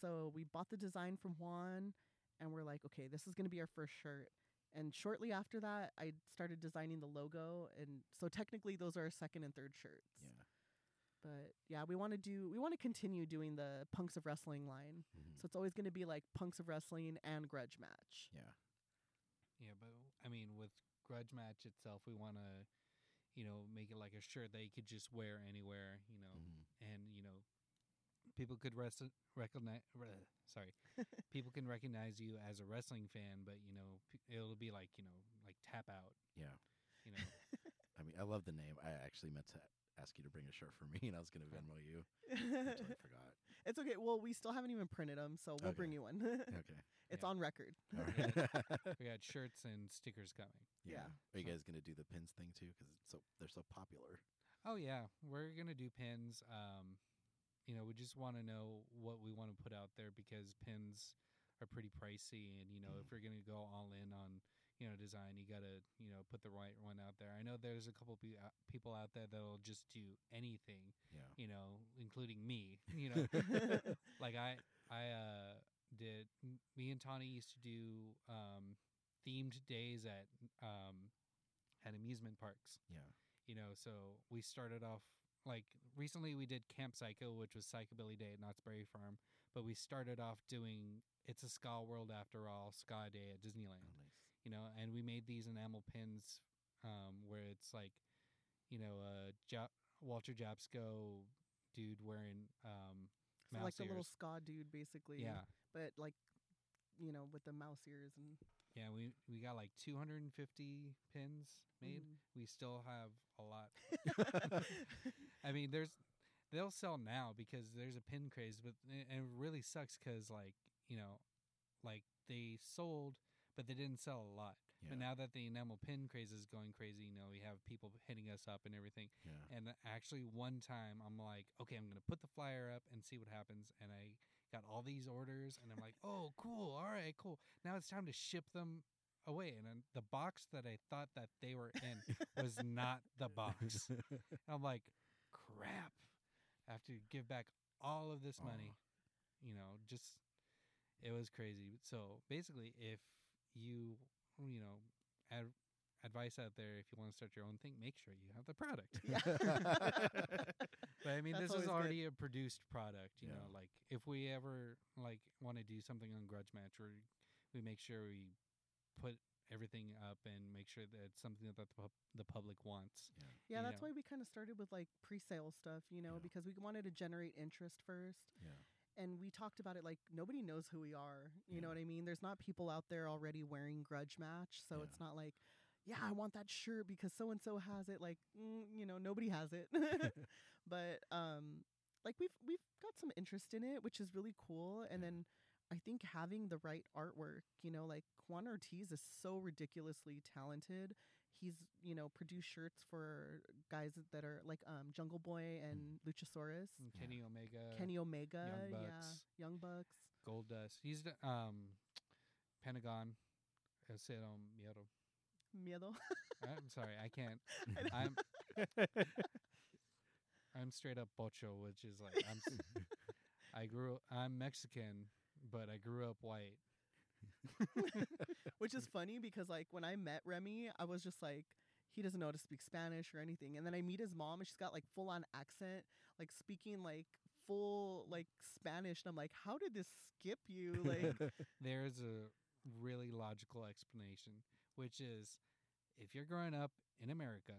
So we bought the design from Juan and we're like, okay, this is going to be our first shirt. And shortly after that, I started designing the logo and so technically those are our second and third shirts. Yeah. But yeah, we want to do we want to continue doing the Punks of Wrestling line. Mhm. So it's always going to be like Punks of Wrestling and Grudge Match. yeah. Yeah, but I mean, with Grudge Match itself, we want to, you know, make it like a shirt that you could just wear anywhere, you know, Mhm. and you know, people could res- recognize. Re- sorry, people can recognize you as a wrestling fan, but you know, p- it'll be like you know, like tap out, Yeah. you know. I mean, I love the name. I actually meant to ask you to bring a shirt for me, and I was going to Venmo you. until I forgot. it's okay. Well, we still haven't even printed them, so we'll Okay. bring you one. Okay. it's Yeah. on record. All right. we got shirts and stickers coming. yeah. Yeah. Are you guys going to do the pins thing too? Because so they're so popular. Oh yeah, we're gonna do pins. Um, you know, we just want to know what we want to put out there because pins are pretty pricey, and you know, if Mhm. we're gonna go all in on you know design. You got to you know put the right one out there. I know there's a couple pe- uh, people out there that'll just do anything, Yeah. you know, including me. You know, like I I uh did me and Tawney used to do um themed days at um at amusement parks Yeah. you know so we started off like recently we did camp psycho which was psychobilly day at knott's berry farm but we started off doing it's a ska world after all ska day at Oh, disneyland nice. You know and we made these enamel pins um where it's like you know uh ja- walter jabsco dude wearing um So like the little ska dude, basically. yeah But like, you know, with the mouse ears and. yeah we we got like 250 pins made Mhm. we still have a lot I mean, there's they'll sell now because there's a pin craze, but and it really sucks because like you know, like they sold, but they didn't sell a lot. Yeah. But now that the enamel pin craze is going crazy, you know, we have people hitting us up and everything. yeah. And actually, one time I'm like, okay, I'm gonna put the flyer up and see what happens, and I got all these orders, and I'm like, oh, cool, all right, cool. Now it's time to ship them away, and then the box that I thought that they were in was not the box. And I'm like, crap. I have to give back all of this money. You know, just it was crazy. So basically, if you you know ad- advice out there, if you want to start your own thing, make sure you have the product. but I mean, That's this is always good. already a produced product. You know, like if we ever like want to do something on Grudge Match, or we make sure we put everything up and make sure that it's something that the, pub- the public wants. Yeah, you that's know. why we kind of started with like pre-sale stuff, you know, Yeah. because we wanted to generate interest first. Yeah. And we talked about it like nobody knows who we are. You know what I mean? There's not people out there already wearing Grudge Match, so Yeah. it's not like, yeah, I want that shirt because so and so has it. Like, mm, you know, nobody has it. but um, like we've we've got some interest in it, which is really cool. And Yeah. then I think having the right artwork, you know, like Juan Ortiz is so ridiculously talented. He's, you know, produced shirts for guys that are like um Jungle Boy and Luchasaurus. And Yeah. Kenny Omega, Kenny Omega, Young yeah, Bucks. Young Bucks. Goldust. He's the um Pentagon. Cero miedo. Miedo. I'm sorry, I can't. I'm I'm straight up pocho, which is like I'm. s- I grew. I'm Mexican, but I grew up white. Which is mm-hmm. funny because like when I met Remy, I was just like, he doesn't know how to speak Spanish or anything. And then I meet his mom and she's got like full on accent, like speaking like full like Spanish. And I'm like, how did this skip you? Like There's a really logical explanation, which is if you're growing up in America,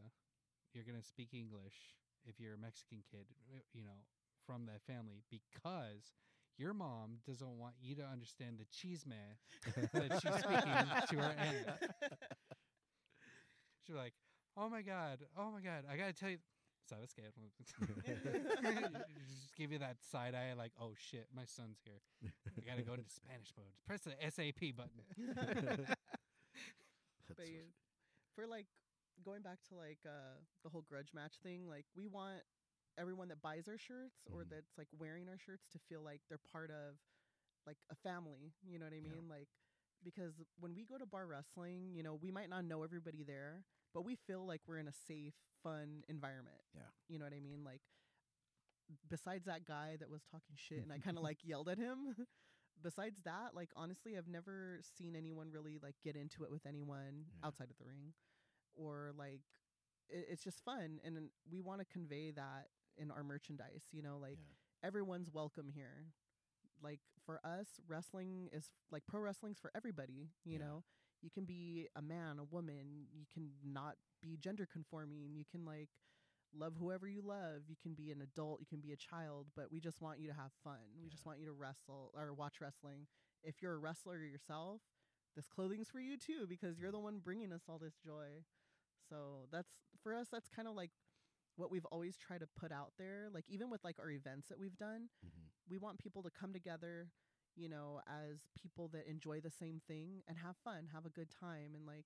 you're gonna speak English. If you're a Mexican kid, you know, from that family, because your mom doesn't want you to understand the chisme that she's speaking to her aunt. She's like, "Oh my god, oh my god, I gotta tell you." ¿Sabes scared. Just give you that side eye, like, "Oh shit, my son's here. I gotta go into Spanish mode. Press the SAP button." but That's you- for like going back to like uh the whole grudge match thing, like we want everyone that buys our shirts or Mhm. that's like wearing our shirts to feel like they're part of like a family. You know what I Yeah. mean? Like because when we go to bar wrestling, you know, we might not know everybody there, but we feel like we're in a safe, fun environment. Yeah. You know what I mean? Like besides that guy that was talking shit and I kind of like yelled at him. Besides that, like honestly, I've never seen anyone really like get into it with anyone Yeah. outside of the ring, or like it, it's just fun, and we want to convey that in our merchandise. You know, like yeah. everyone's welcome here. Like for us, wrestling is like pro wrestling's for everybody. You Yeah. know, you can be a man, a woman. You can not be gender conforming. You can like love whoever you love. You can be an adult. You can be a child. But we just want you to have fun. We just want you to wrestle or watch wrestling. If you're a wrestler yourself, this clothing's for you too because you're the one bringing us all this joy. So that's for us. That's kind of like what we've always tried to put out there. Like even with like our events that we've done, Mhm. we want people to come together, you know, as people that enjoy the same thing and have fun, have a good time, and like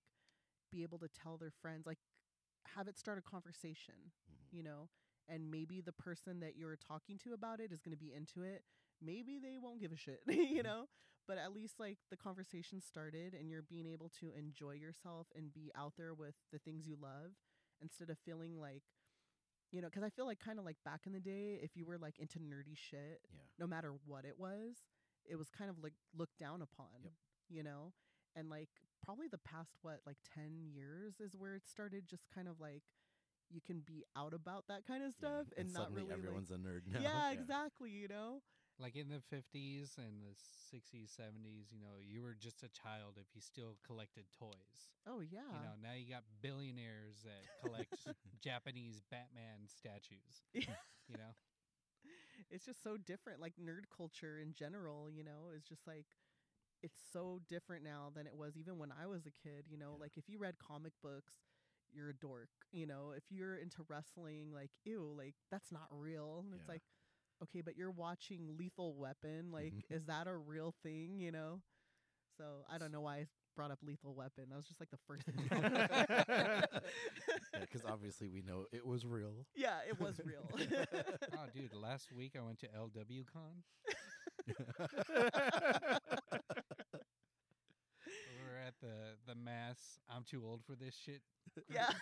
be able to tell their friends, like have it start a conversation, Mhm. you know, and maybe the person that you're talking to about it is going to be into it, maybe they won't give a shit, you Mhm. know? But at least like the conversation started and you're being able to enjoy yourself and be out there with the things you love instead of feeling like, you know, because I feel like kind of like back in the day, if you were like into nerdy shit, Yeah. no matter what it was, it was kind of like looked down upon, Yep. you know? And like probably the past, what, like 10 years is where it started just kind of like you can be out about that kind of Yeah, stuff and, not suddenly really everyone's like, a nerd now. yeah, exactly, you know? Like in the 50s and the 60s, 70s, you know, you were just a child if you still collected toys. Oh, yeah. You know, now you got billionaires that collect Japanese Batman statues. You know, it's just so different. Like nerd culture in general, you know, is just like it's so different now than it was even when I was a kid. You know, Yeah. like if you read comic books, you're a dork. You know, if you're into wrestling, like ew, like that's not real. And it's like, okay, but you're watching Lethal Weapon. Like, Mhm. is that a real thing? You know. So I don't know why I brought up Lethal Weapon. That was just like the first thing. Yeah, because obviously we know it was real. yeah, it was real. oh, dude, last week I went to LWCon. We were at the the mass. I'm too old for this shit. yeah.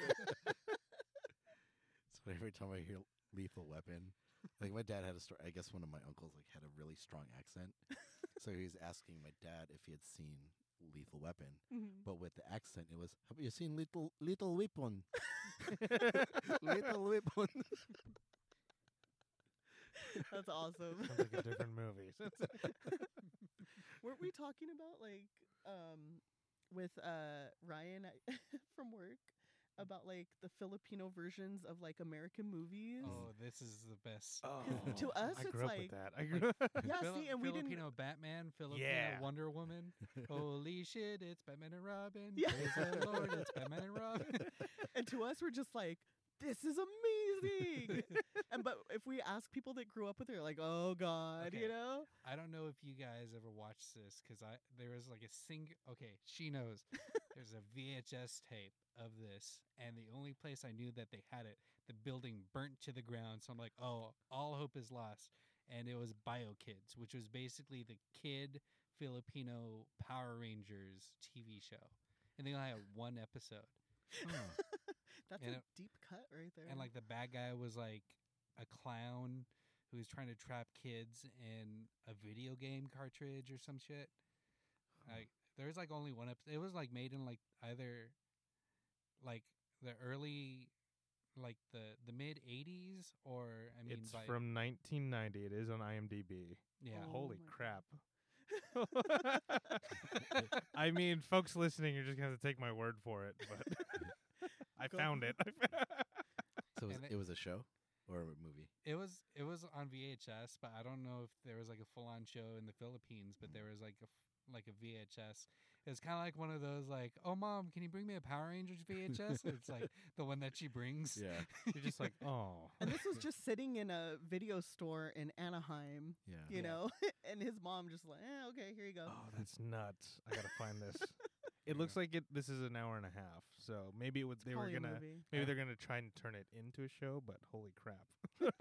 So every time I hear Lethal Weapon, like my dad had a story. I guess one of my uncles like had a really strong accent, so he was asking my dad if he had seen Lethal Weapon, Mhm. but with the accent, it was Have you seen Little Little Weapon? little Weapon. That's awesome. Sounds like a different movie. Weren't we talking about like um with uh Ryan at- from work about like the Filipino versions of like American movies? Oh, this is the best. Oh. to us, I it's grew up like with that. I grew yeah, Fili- see, and we didn't. Filipino Batman, Filipino Yeah. Wonder Woman. Holy shit, it's Batman and Robin. Yeah. Praise the Lord, it's Batman and Robin. And to us, we're just like, this is amazing. and but if we ask people that grew up with her, like, oh god, Okay. you know? I don't know if you guys ever watched this because I there was like a sing. Okay, she knows. There's a VHS tape of this, and the only place I knew that they had it, the building burnt to the ground. So I'm like, oh, all hope is lost. And it was Bio Kids, which was basically the kid Filipino Power Rangers TV show, and they only had one episode. That's And a it- deep cut right there. And like the bad guy was like a clown who was trying to trap kids in a video game cartridge or some shit. Like there was like only one episode. It was like made in like either like the early like the the mid 80s or I mean it's by from 1990. It is on IMDb. yeah. Oh Holy crap. I mean, folks listening, you're just going to have to take my word for it, but I Go- found it. So it was, And it- it was a show or a movie. It was it was on VHS, but I don't know if there was like a full on show in the Philippines, but there was like a f- like a VHS. It was kind of like one of those like, "Oh mom, can you bring me a Power Rangers VHS?" it's like the one that she brings. Yeah, you're just like, oh. and this was just sitting in a video store in Anaheim, yeah. you Yeah. know, and his mom just like, eh, okay, here you go. Oh, that's nuts. I got to find this. It looks like it. This is an hour and a half, so maybe it was They were Probably a gonna. movie. Maybe they're gonna try and turn it into a show, but holy crap!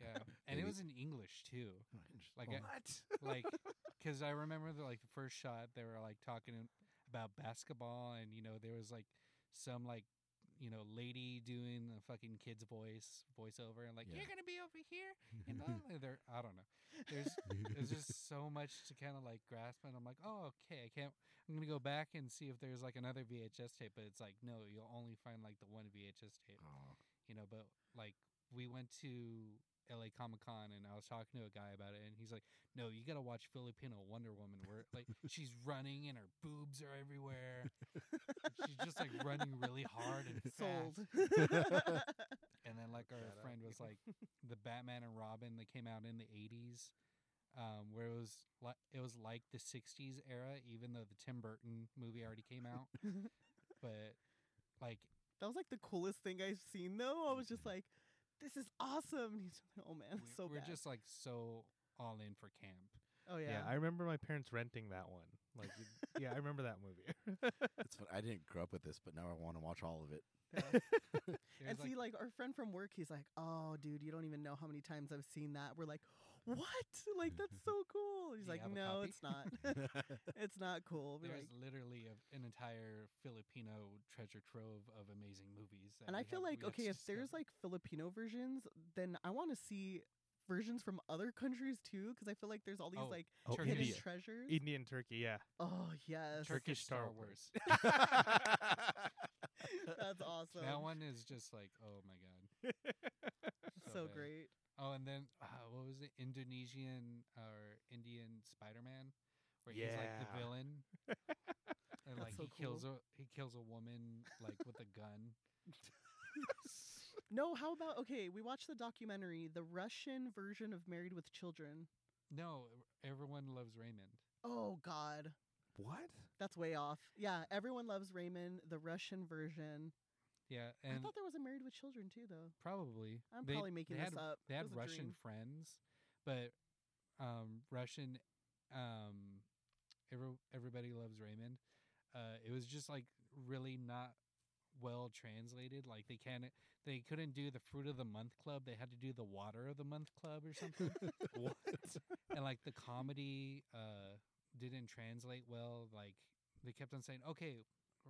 Yeah, and it was in English too. Oh. Like Oh, a- like because I remember the like the first shot they were like talking about basketball and you know there was like some like you know lady doing the fucking kid's voice voiceover and like Yeah. you're gonna be over here and blah, blah, there I don't know there's there's just so much to kind of like grasp and I'm like oh okay I can't I'm gonna go back and see if there's like another VHS tape but it's like no you'll only find like the one VHS tape Aw. you know, but like we went to LA Comic Con and I was talking to a guy about it and he's like, No, you gotta watch Filipino Wonder Woman where like she's running and her boobs are everywhere. she's just like running really hard and Sold. fast. And then like our Shout out. friend was like the Batman and Robin that came out in the eighties. Um, where it was like it was like the '60s era, even though the Tim Burton movie already came out. but like that was like the coolest thing I've seen, though. I was just like, this is awesome. And he's like, oh man, we, it's so we're bad. just like so all in for camp. Oh yeah. Yeah, I remember my parents renting that one. Like, yeah, I remember that movie. It's fun. I didn't grow up with this, but now I want to watch all of it. Yeah. There's and like- see, like our friend from work, he's like, "Oh, dude, you don't even know how many times I've seen that." We're like, "What? Like that's so cool." He's Do you like, have a "No, copy?" it's not. it's not cool." We're There's like, literally a, an entire Filipino treasure trove of amazing movies. that and I we feel have- like, we have okay, if there's discover. like Filipino versions, then I want to see versions from other countries too, because I feel like there's all these Oh, like Oh, Turkish. hidden India. treasures. Indian turkey, yeah. oh yes, Turkish Star Star Wars. that's awesome. that one is just like, oh my god, so bad. great. Oh, and then uh, what was it? Indonesian or Indian Spider-Man, where he's like the villain, and That's like so he kills a he kills a woman like with a gun. No, how about okay? We watched the documentary, the Russian version of Married with Children. No, everyone loves Raymond. Oh God, What? that's way off. Yeah, everyone loves Raymond, the Russian version. Yeah, I thought there was a Married with Children too, though. probably I'm they, probably making they this had, up. They had Russian friends, but um, Russian um, every, everybody loves Raymond. Uh, it was just like really not well translated. Like they can't, they couldn't do the fruit of the month club. They had to do the water of the month club or something. What? and like the comedy uh didn't translate well. Like they kept on saying, "Okay,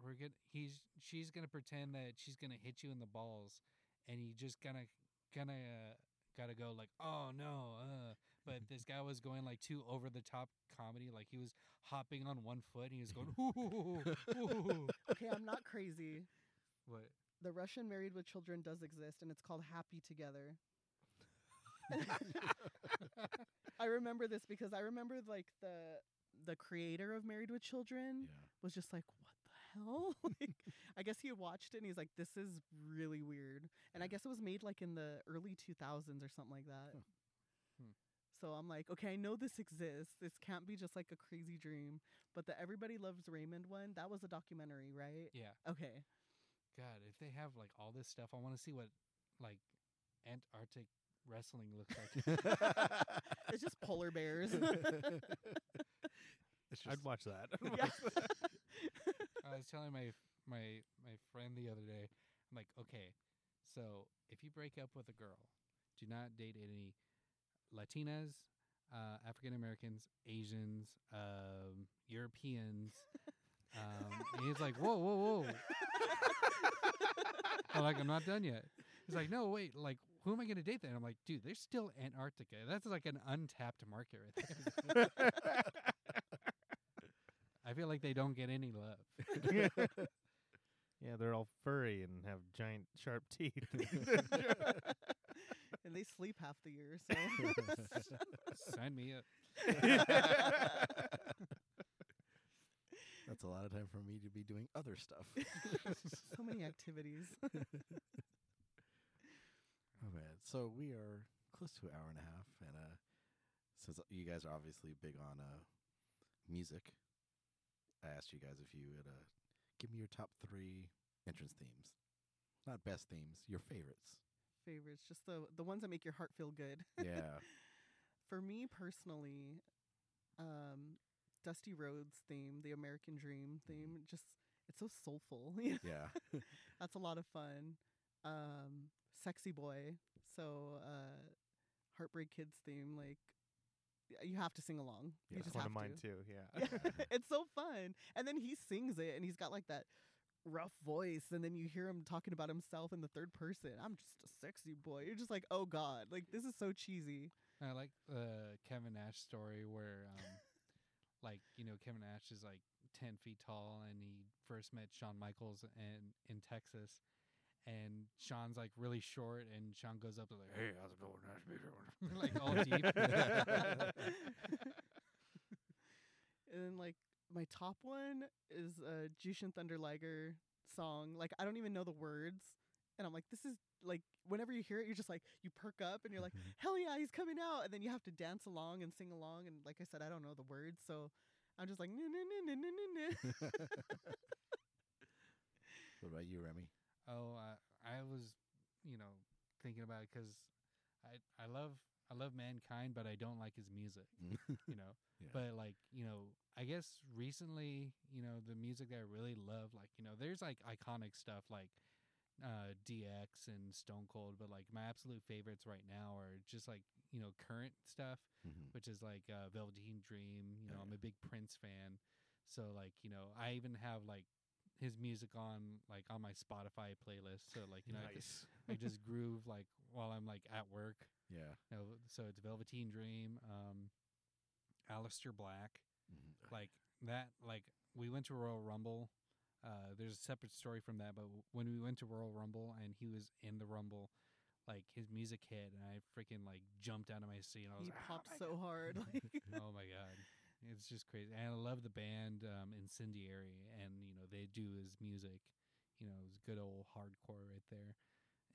we're gonna He's she's gonna pretend that she's gonna hit you in the balls, and he just gonna gonna uh, gotta go like, "Oh no!" Uh. But this guy was going like too over the top comedy. Like he was hopping on one foot. and He was going, "Ooh, ooh." okay, I'm not crazy. what? The Russian Married with Children does exist, and it's called Happy Together. I remember this because I remember like the the creator of Married with Children Yeah. was just like, "What the hell?" like, I guess he had watched it and he's like, "This is really weird." And I guess it was made like in the early 2000s or something like that. Huh. Hmm. So I'm like, okay, I know this exists. This can't be just like a crazy dream. But the Everybody Loves Raymond one, that was a documentary, right? Yeah. Okay. God, if they have like all this stuff, I want to see what like Antarctic wrestling looks like. It's just polar bears. it's I'd watch that. yeah. I was telling my my my friend the other day. I'm like, okay, so if you break up with a girl, do not date any Latinas, uh, African Americans, Asians, um, Europeans. Um, and he's like, whoa, whoa, whoa. I'm like, I'm not done yet. He's like, no, wait, like, who am I going to date then? I'm like, dude, there's still Antarctica. That's like an untapped market right there. I feel like they don't get any love. yeah, they're all furry and have giant sharp teeth. and they sleep half the year, so Sign me up. That's a lot of time for me to be doing other stuff. so many activities. Oh man, so we are close to an hour and a half, and uh, since you guys are obviously big on uh, music, I asked you guys if you would uh, give me your top three entrance themes, not best themes, your favorites. Favorites, just the the ones that make your heart feel good. Yeah, For me personally, um, Dusty Rhodes theme, the American Dream theme, just it's so soulful. yeah, That's a lot of fun. Um, Sexy Boy, so uh, Heartbreak Kids theme, like you have to sing along. Yeah. You just one have of mine to. too. Yeah. Yeah. it's so fun. And then he sings it and he's got like that rough voice and then you hear him talking about himself in the third person. I'm just a sexy boy. You're just like, "Oh god, like this is so cheesy." I like the Kevin Nash story where, um, like, you know, Kevin Nash is like 10 feet tall and he first met Shawn Michaels in, in Texas. And Shawn's like really short, and Shawn goes up to like, "Hey, how's it going? Nice to meet you." like all deep. And then like my top one is a Jushin Thunder Liger song. Like I don't even know the words. And I'm like, this is like whenever you hear it, you're just like you perk up and you're like, hell yeah, he's coming out. And then you have to dance along and sing along. And like I said, I don't know the words, so I'm just like, "Nah, nah, nah, nah, nah, nah, nah." what about you, Remy? Oh, uh, I was, you know, thinking about it because I I love I love mankind, but I don't like his music. you know, Yeah. but like you know, I guess recently, you know, the music that I really love, like you know, there's like iconic stuff like uh DX and Stone Cold, but like my absolute favorites right now are just like you know current stuff Mhm. which is like uh, Velveteen Dream. You Oh, know, I'm a big Prince fan, so like you know, I even have like his music on like on my Spotify playlist. So like you know, I, just, I just groove like while I'm like at work. yeah. You know, so it's Velveteen Dream, um, Aleister Black, Mhm. like that. Like we went to Royal Rumble. Uh, there's a separate story from that, but when we went to Royal Rumble and he was in the Rumble, like his music hit, and I freaking like jumped out of my seat. And I was He like, "Oh popped my so God." hard. Like, oh my god it's just crazy and i love the band um incendiary and you know they do his music you know it's good old hardcore right there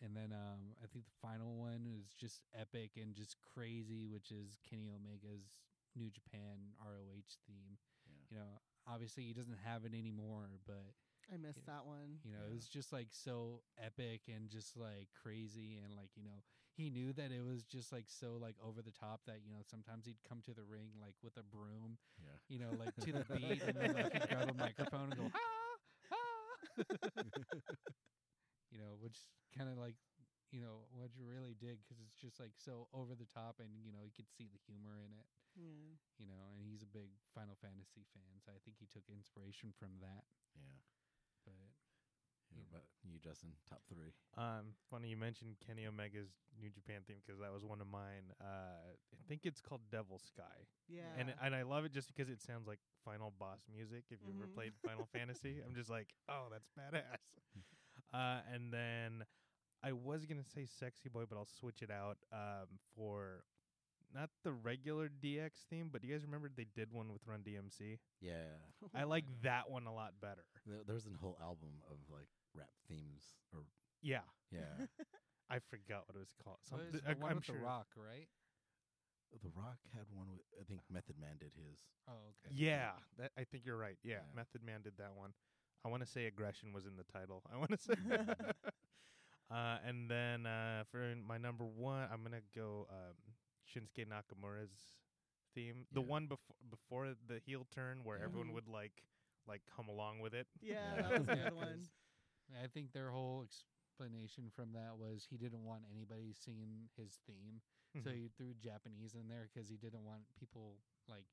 and then um i think the final one is just epic and just crazy which is kenny omega's new japan roh theme Yeah. you know obviously he doesn't have it anymore but I missed Yeah. that one. you know Yeah. it was just like so epic and just like crazy and like you know he knew that it was just like so like over the top that you know sometimes he'd come to the ring like with a broom Yeah. you know like to the beat and then like he'd grab a microphone and go ah ah you know which kind of like you know what you really dig because it's just like so over the top and you know you could see the humor in it Yeah. you know and he's a big final fantasy fan so i think he took inspiration from that Yeah. But Yeah, Yeah. But you, Justin, top three. Um, funny you mentioned Kenny Omega's New Japan theme because that was one of mine. Uh, I think it's called Devil Sky, Yeah. and and I love it just because it sounds like Final Boss music. If you ever Mhm. played Final Fantasy, I'm just like, oh, that's badass. Uh, and then I was gonna say Sexy Boy, but I'll switch it out um, for not the regular DX theme, but do you guys remember they did one with Run DMC? Yeah. I like that one a lot better. There, there's a whole album of like rap themes or Yeah, yeah. I forgot what it was called. so Some- it's I- the one I'm with sure- the rock right the Rock had one with I think Method Man did his. oh okay Yeah, that, I think you're right. Yeah, Yeah. Method Man did that one. I want to say aggression was in the title. I want to say. uh, and then uh, for my number one, I'm gonna go um, Shinsuke Nakamura's theme, the one before before the heel turn, where Yeah. everyone Mhm. would like like come along with it. Yeah, Yeah. that was a Yeah, good one. 'Cause I think their whole explanation from that was he didn't want anybody singing his theme, so Mhm. he threw Japanese in there because he didn't want people like,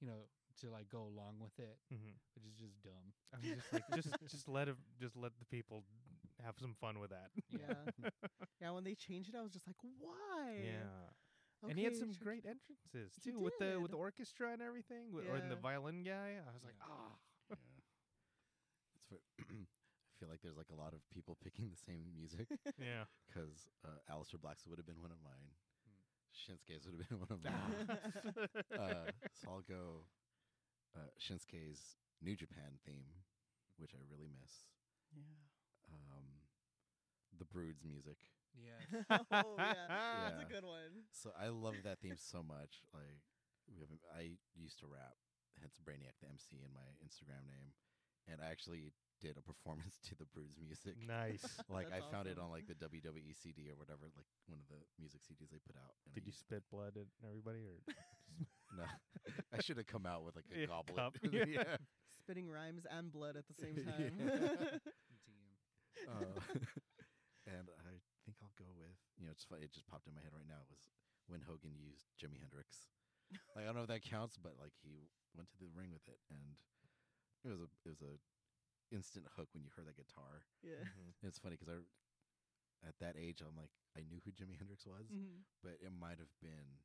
you know, to like go along with it, Mhm. which is just dumb. I was just like, just just let him, just let the people have some fun with that. Yeah. yeah, when they changed it, I was just like, why? Yeah. and he had some sure. great entrances too, with the with the orchestra and everything, wi- or the violin guy. I was like, Yeah. ah, yeah. It's for, I feel like there's like a lot of people picking the same music yeah. because uh, Aleister Black's would have been one of mine. Hmm. Shinsuke's would have been one of mine. uh, so I'll go uh, Shinsuke's New Japan theme, which I really miss. yeah. Um, the Brood's music. Yeah, oh yeah, that's a good one. So I love that theme so much. Like we have, I used to rap, hence Brainiac the MC in my Instagram name, and I actually did a performance to the Brood's music. nice. Like I That's found it on like the WWE CD or whatever, like one of the music CDs they put out. and I Did you used- spit blood at everybody, or No, I should have come out with like a Yeah, goblet. cup, yeah. yeah. Spitting rhymes and blood at the same time. TM. Uh, and I think I'll go with you know it's funny. It just popped in my head right now It was when Hogan used Jimi Hendrix. Like I don't know if that counts, but like he went to the ring with it, and it was a it was a instant hook when you heard that guitar. yeah. Mhm. And it's funny because I at that age I'm like I knew who Jimi Hendrix was, Mhm. but it might have been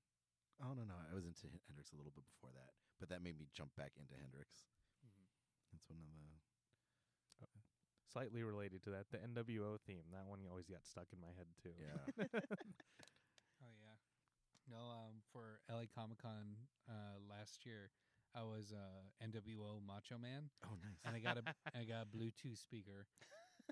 I don't know. I was into Hendrix a little bit before that, but that made me jump back into Hendrix. Mhm. That's one of the slightly related to that, the NWO theme. That one always got stuck in my head too. yeah. Oh yeah. No, um, for LA Comic Con uh, last year, I was uh, NWO Macho Man, oh, nice. and I got a I got a Bluetooth speaker,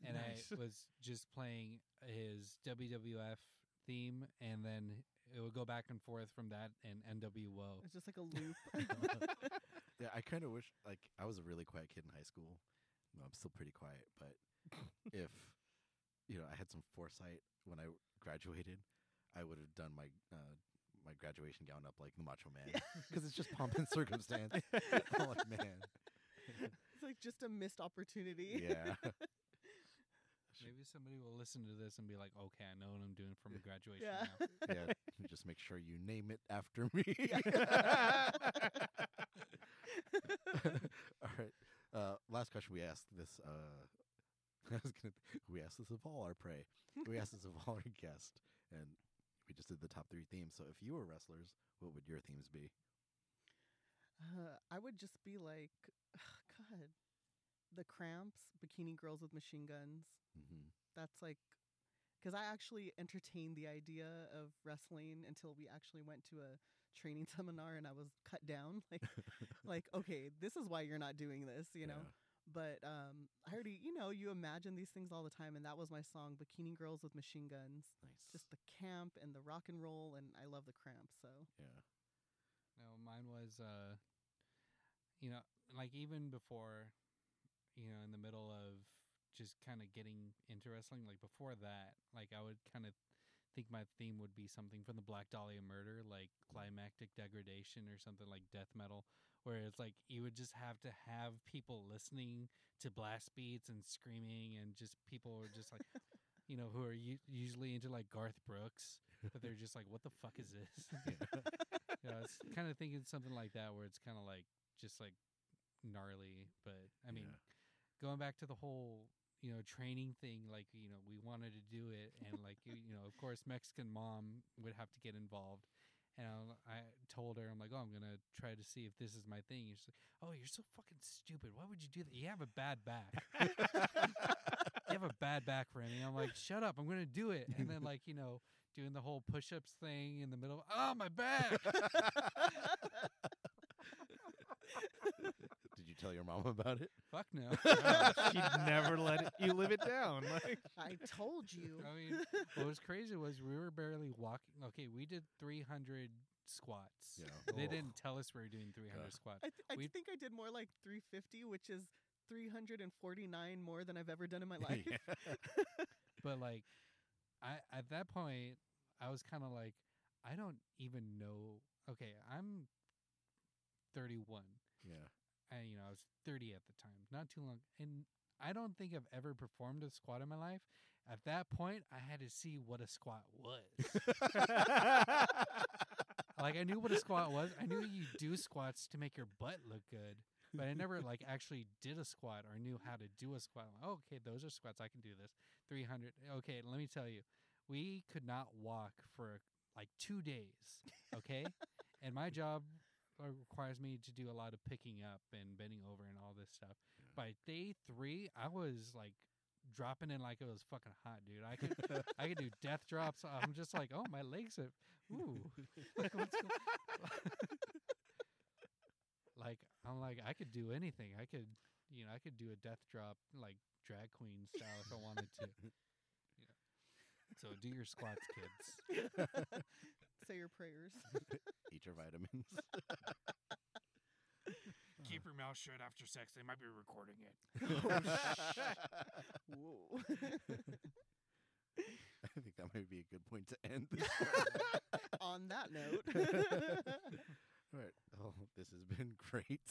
and Nice. I was just playing his WWF theme, and then it would go back and forth from that and NWO. It's just like a loop. Yeah, I kind of wish like I was a really quiet kid in high school. No, I'm still pretty quiet, but if you know, I had some foresight when I graduated, I would have done my uh, my graduation gown up like the Macho Man because it's just pomp and circumstance. I'm like, man, It's like just a missed opportunity. yeah. Maybe somebody will listen to this and be like, "Okay, I know what I'm doing for my graduation Yeah. now." yeah, just make sure you name it after me. all right. Uh, last question we asked this. Uh, I was gonna. We asked this of all our prey. We asked this of all our guests, and we just did the top three themes. So, if you were wrestlers, what would your themes be? Uh, I would just be like, God, the cramps, bikini girls with machine guns. Mm-hmm. That's like, because I actually entertained the idea of wrestling until we actually went to a training seminar and I was cut down. Like, like okay, this is why you're not doing this, you know. But um, I already, you know, you imagine these things all the time, and that was my song, "Bikini Girls with Machine Guns." nice. Just the camp and the rock and roll, and I love the cramps. So yeah. No, mine was uh you know, like even before you know, in the middle of just kind of getting into wrestling, like before that, like I would kind of think my theme would be something from the Black Dahlia murder, like climactic degradation or something like death metal, where it's like you would just have to have people listening to blast beats and screaming and just people are just like you know, who are u- usually into like Garth Brooks, but they're just like, what the fuck is this? you know, I was kind of thinking something like that, where it's kind of like just like gnarly. But I mean, Yeah. going back to the whole you know training thing, like you know, we wanted to do it, and like you, you know, of course, Mexican mom would have to get involved. And I told her, I'm like, oh, I'm gonna try to see if this is my thing. And she's like, oh, you're so fucking stupid. Why would you do that? You have a bad back. you have a bad back, Remy. I'm like, shut up. I'm gonna do it. And then like you know, doing the whole push-ups thing in the middle. Oh, my back. Did you tell your mom about it? Fuck no. She'd never let it, you live it down. Like, I told you. I mean, what was crazy was we were barely walking. Okay, we did 300 squats. Yeah. They Oh. didn't tell us we were doing 300 God. squats. I, th- I we- think I did more like 350, which is 349 more than I've ever done in my life. But like, I at that point, I was kind of like, I don't even know. Okay, I'm 31. yeah. And you know I was 30 at the time, not too long, and I don't think I've ever performed a squat in my life. At that point, I had to see what a squat was. like I knew what a squat was. I knew you do squats to make your butt look good, but I never like actually did a squat or knew how to do a squat. Like, oh, okay, those are squats. I can do this. 300. Okay, let me tell you, we could not walk for like two days. Okay, and my job requires me to do a lot of picking up and bending over and all this stuff. By day three, I was like dropping in like it was fucking hot, dude. I could I could do death drops. I'm just like, oh, my legs are ooh. like, like I'm like I could do anything. I could you know I could do a death drop like drag queen style if I wanted to. Yeah. So do your squats, kids. Say your prayers. Eat your vitamins. Keep your mouth shut after sex. They might be recording it. Whoa. I think that might be a good point to end. This. On that note, All right. Oh, this has been great.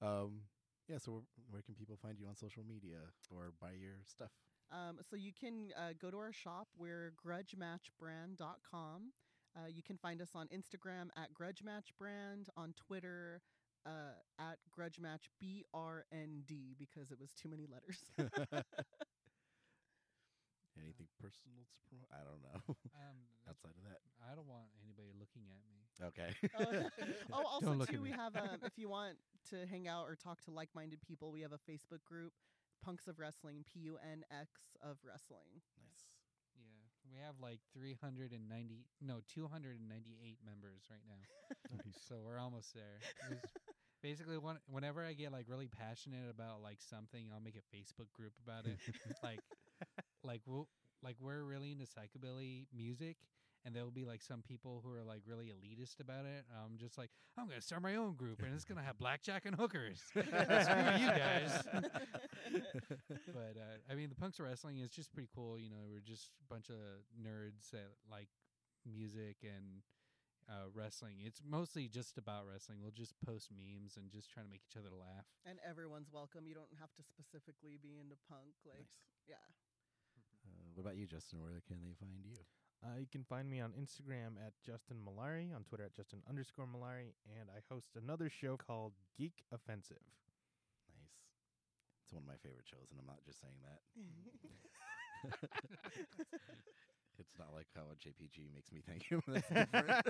Um, yeah. So, where, where can people find you on social media or buy your stuff? um, so you can uh, go to our shop. We're grudgematchbrand.com. Uh, you can find us on Instagram at Grudge Match Brand, on Twitter uh, at Grudge Match B R N D because it was too many letters. Anything personal to promote? I don't know. Um, Outside of that, I don't want anybody looking at me. okay. oh, oh, also Don't look too, we me. have um, if you want to hang out or talk to like-minded people, we have a Facebook group, Punx of Wrestling, P U N X of Wrestling. nice. We have like 390, no, 298 members right now. so we're almost there. Basically, one, whenever I get like really passionate about like something, I'll make a Facebook group about it. like, like we'll, like we're really into psychobilly music, and there'll be like some people who are like really elitist about it. I'm just like, I'm gonna start my own group, and it's gonna have blackjack and hookers. Screw you guys. but uh, I mean, the punks of wrestling is just pretty cool. You know, we're just a bunch of nerds that like music and uh, wrestling. It's mostly just about wrestling. We'll just post memes and just try to make each other laugh. And everyone's welcome. You don't have to specifically be into punk. Like, Nice. yeah. Uh, what about you, Justin? Where can they find you? Uh, you can find me on Instagram at Justin Malari, on Twitter at Justin underscore Malari, and I host another show called Geek Offensive. Nice. It's one of my favorite shows, and I'm not just saying that. it's not like how a JPG makes me thank you. That's different.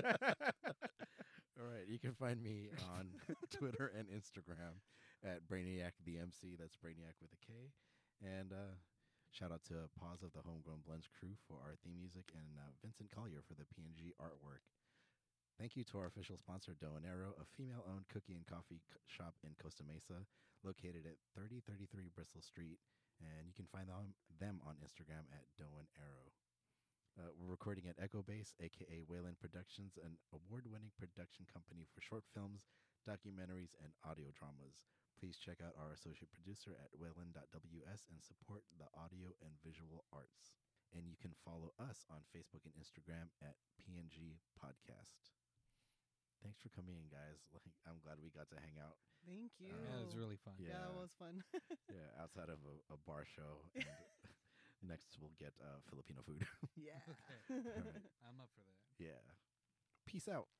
All right, you can find me on Twitter and Instagram at Brainiak the MC. That's Brainiak with a K. And uh, shout out to Pause of the Homegrown Blends crew for our theme music and uh, Vincent Collier for the PNG artwork. Thank you to our official sponsor, Arrow, a female-owned cookie and coffee shop in Costa Mesa, located at 3033 Bristol Street, and you can find them, them on Instagram at Arrow. Uh, we're recording at Echo Base, aka Wayland Productions, an award-winning production company for short films, documentaries, and audio dramas. Please check out our associate producer at wayland.ws and support the audio and visual arts. And you can follow us on Facebook and Instagram at PNG Podcast. Thanks for coming in, guys. Like, I'm glad we got to hang out. Thank you. Yeah, it was really fun. Yeah, Yeah. it was fun. Yeah, outside of a, a bar show. And next, we'll get uh, Filipino food. yeah. Okay. I'm up for that. yeah. Peace out.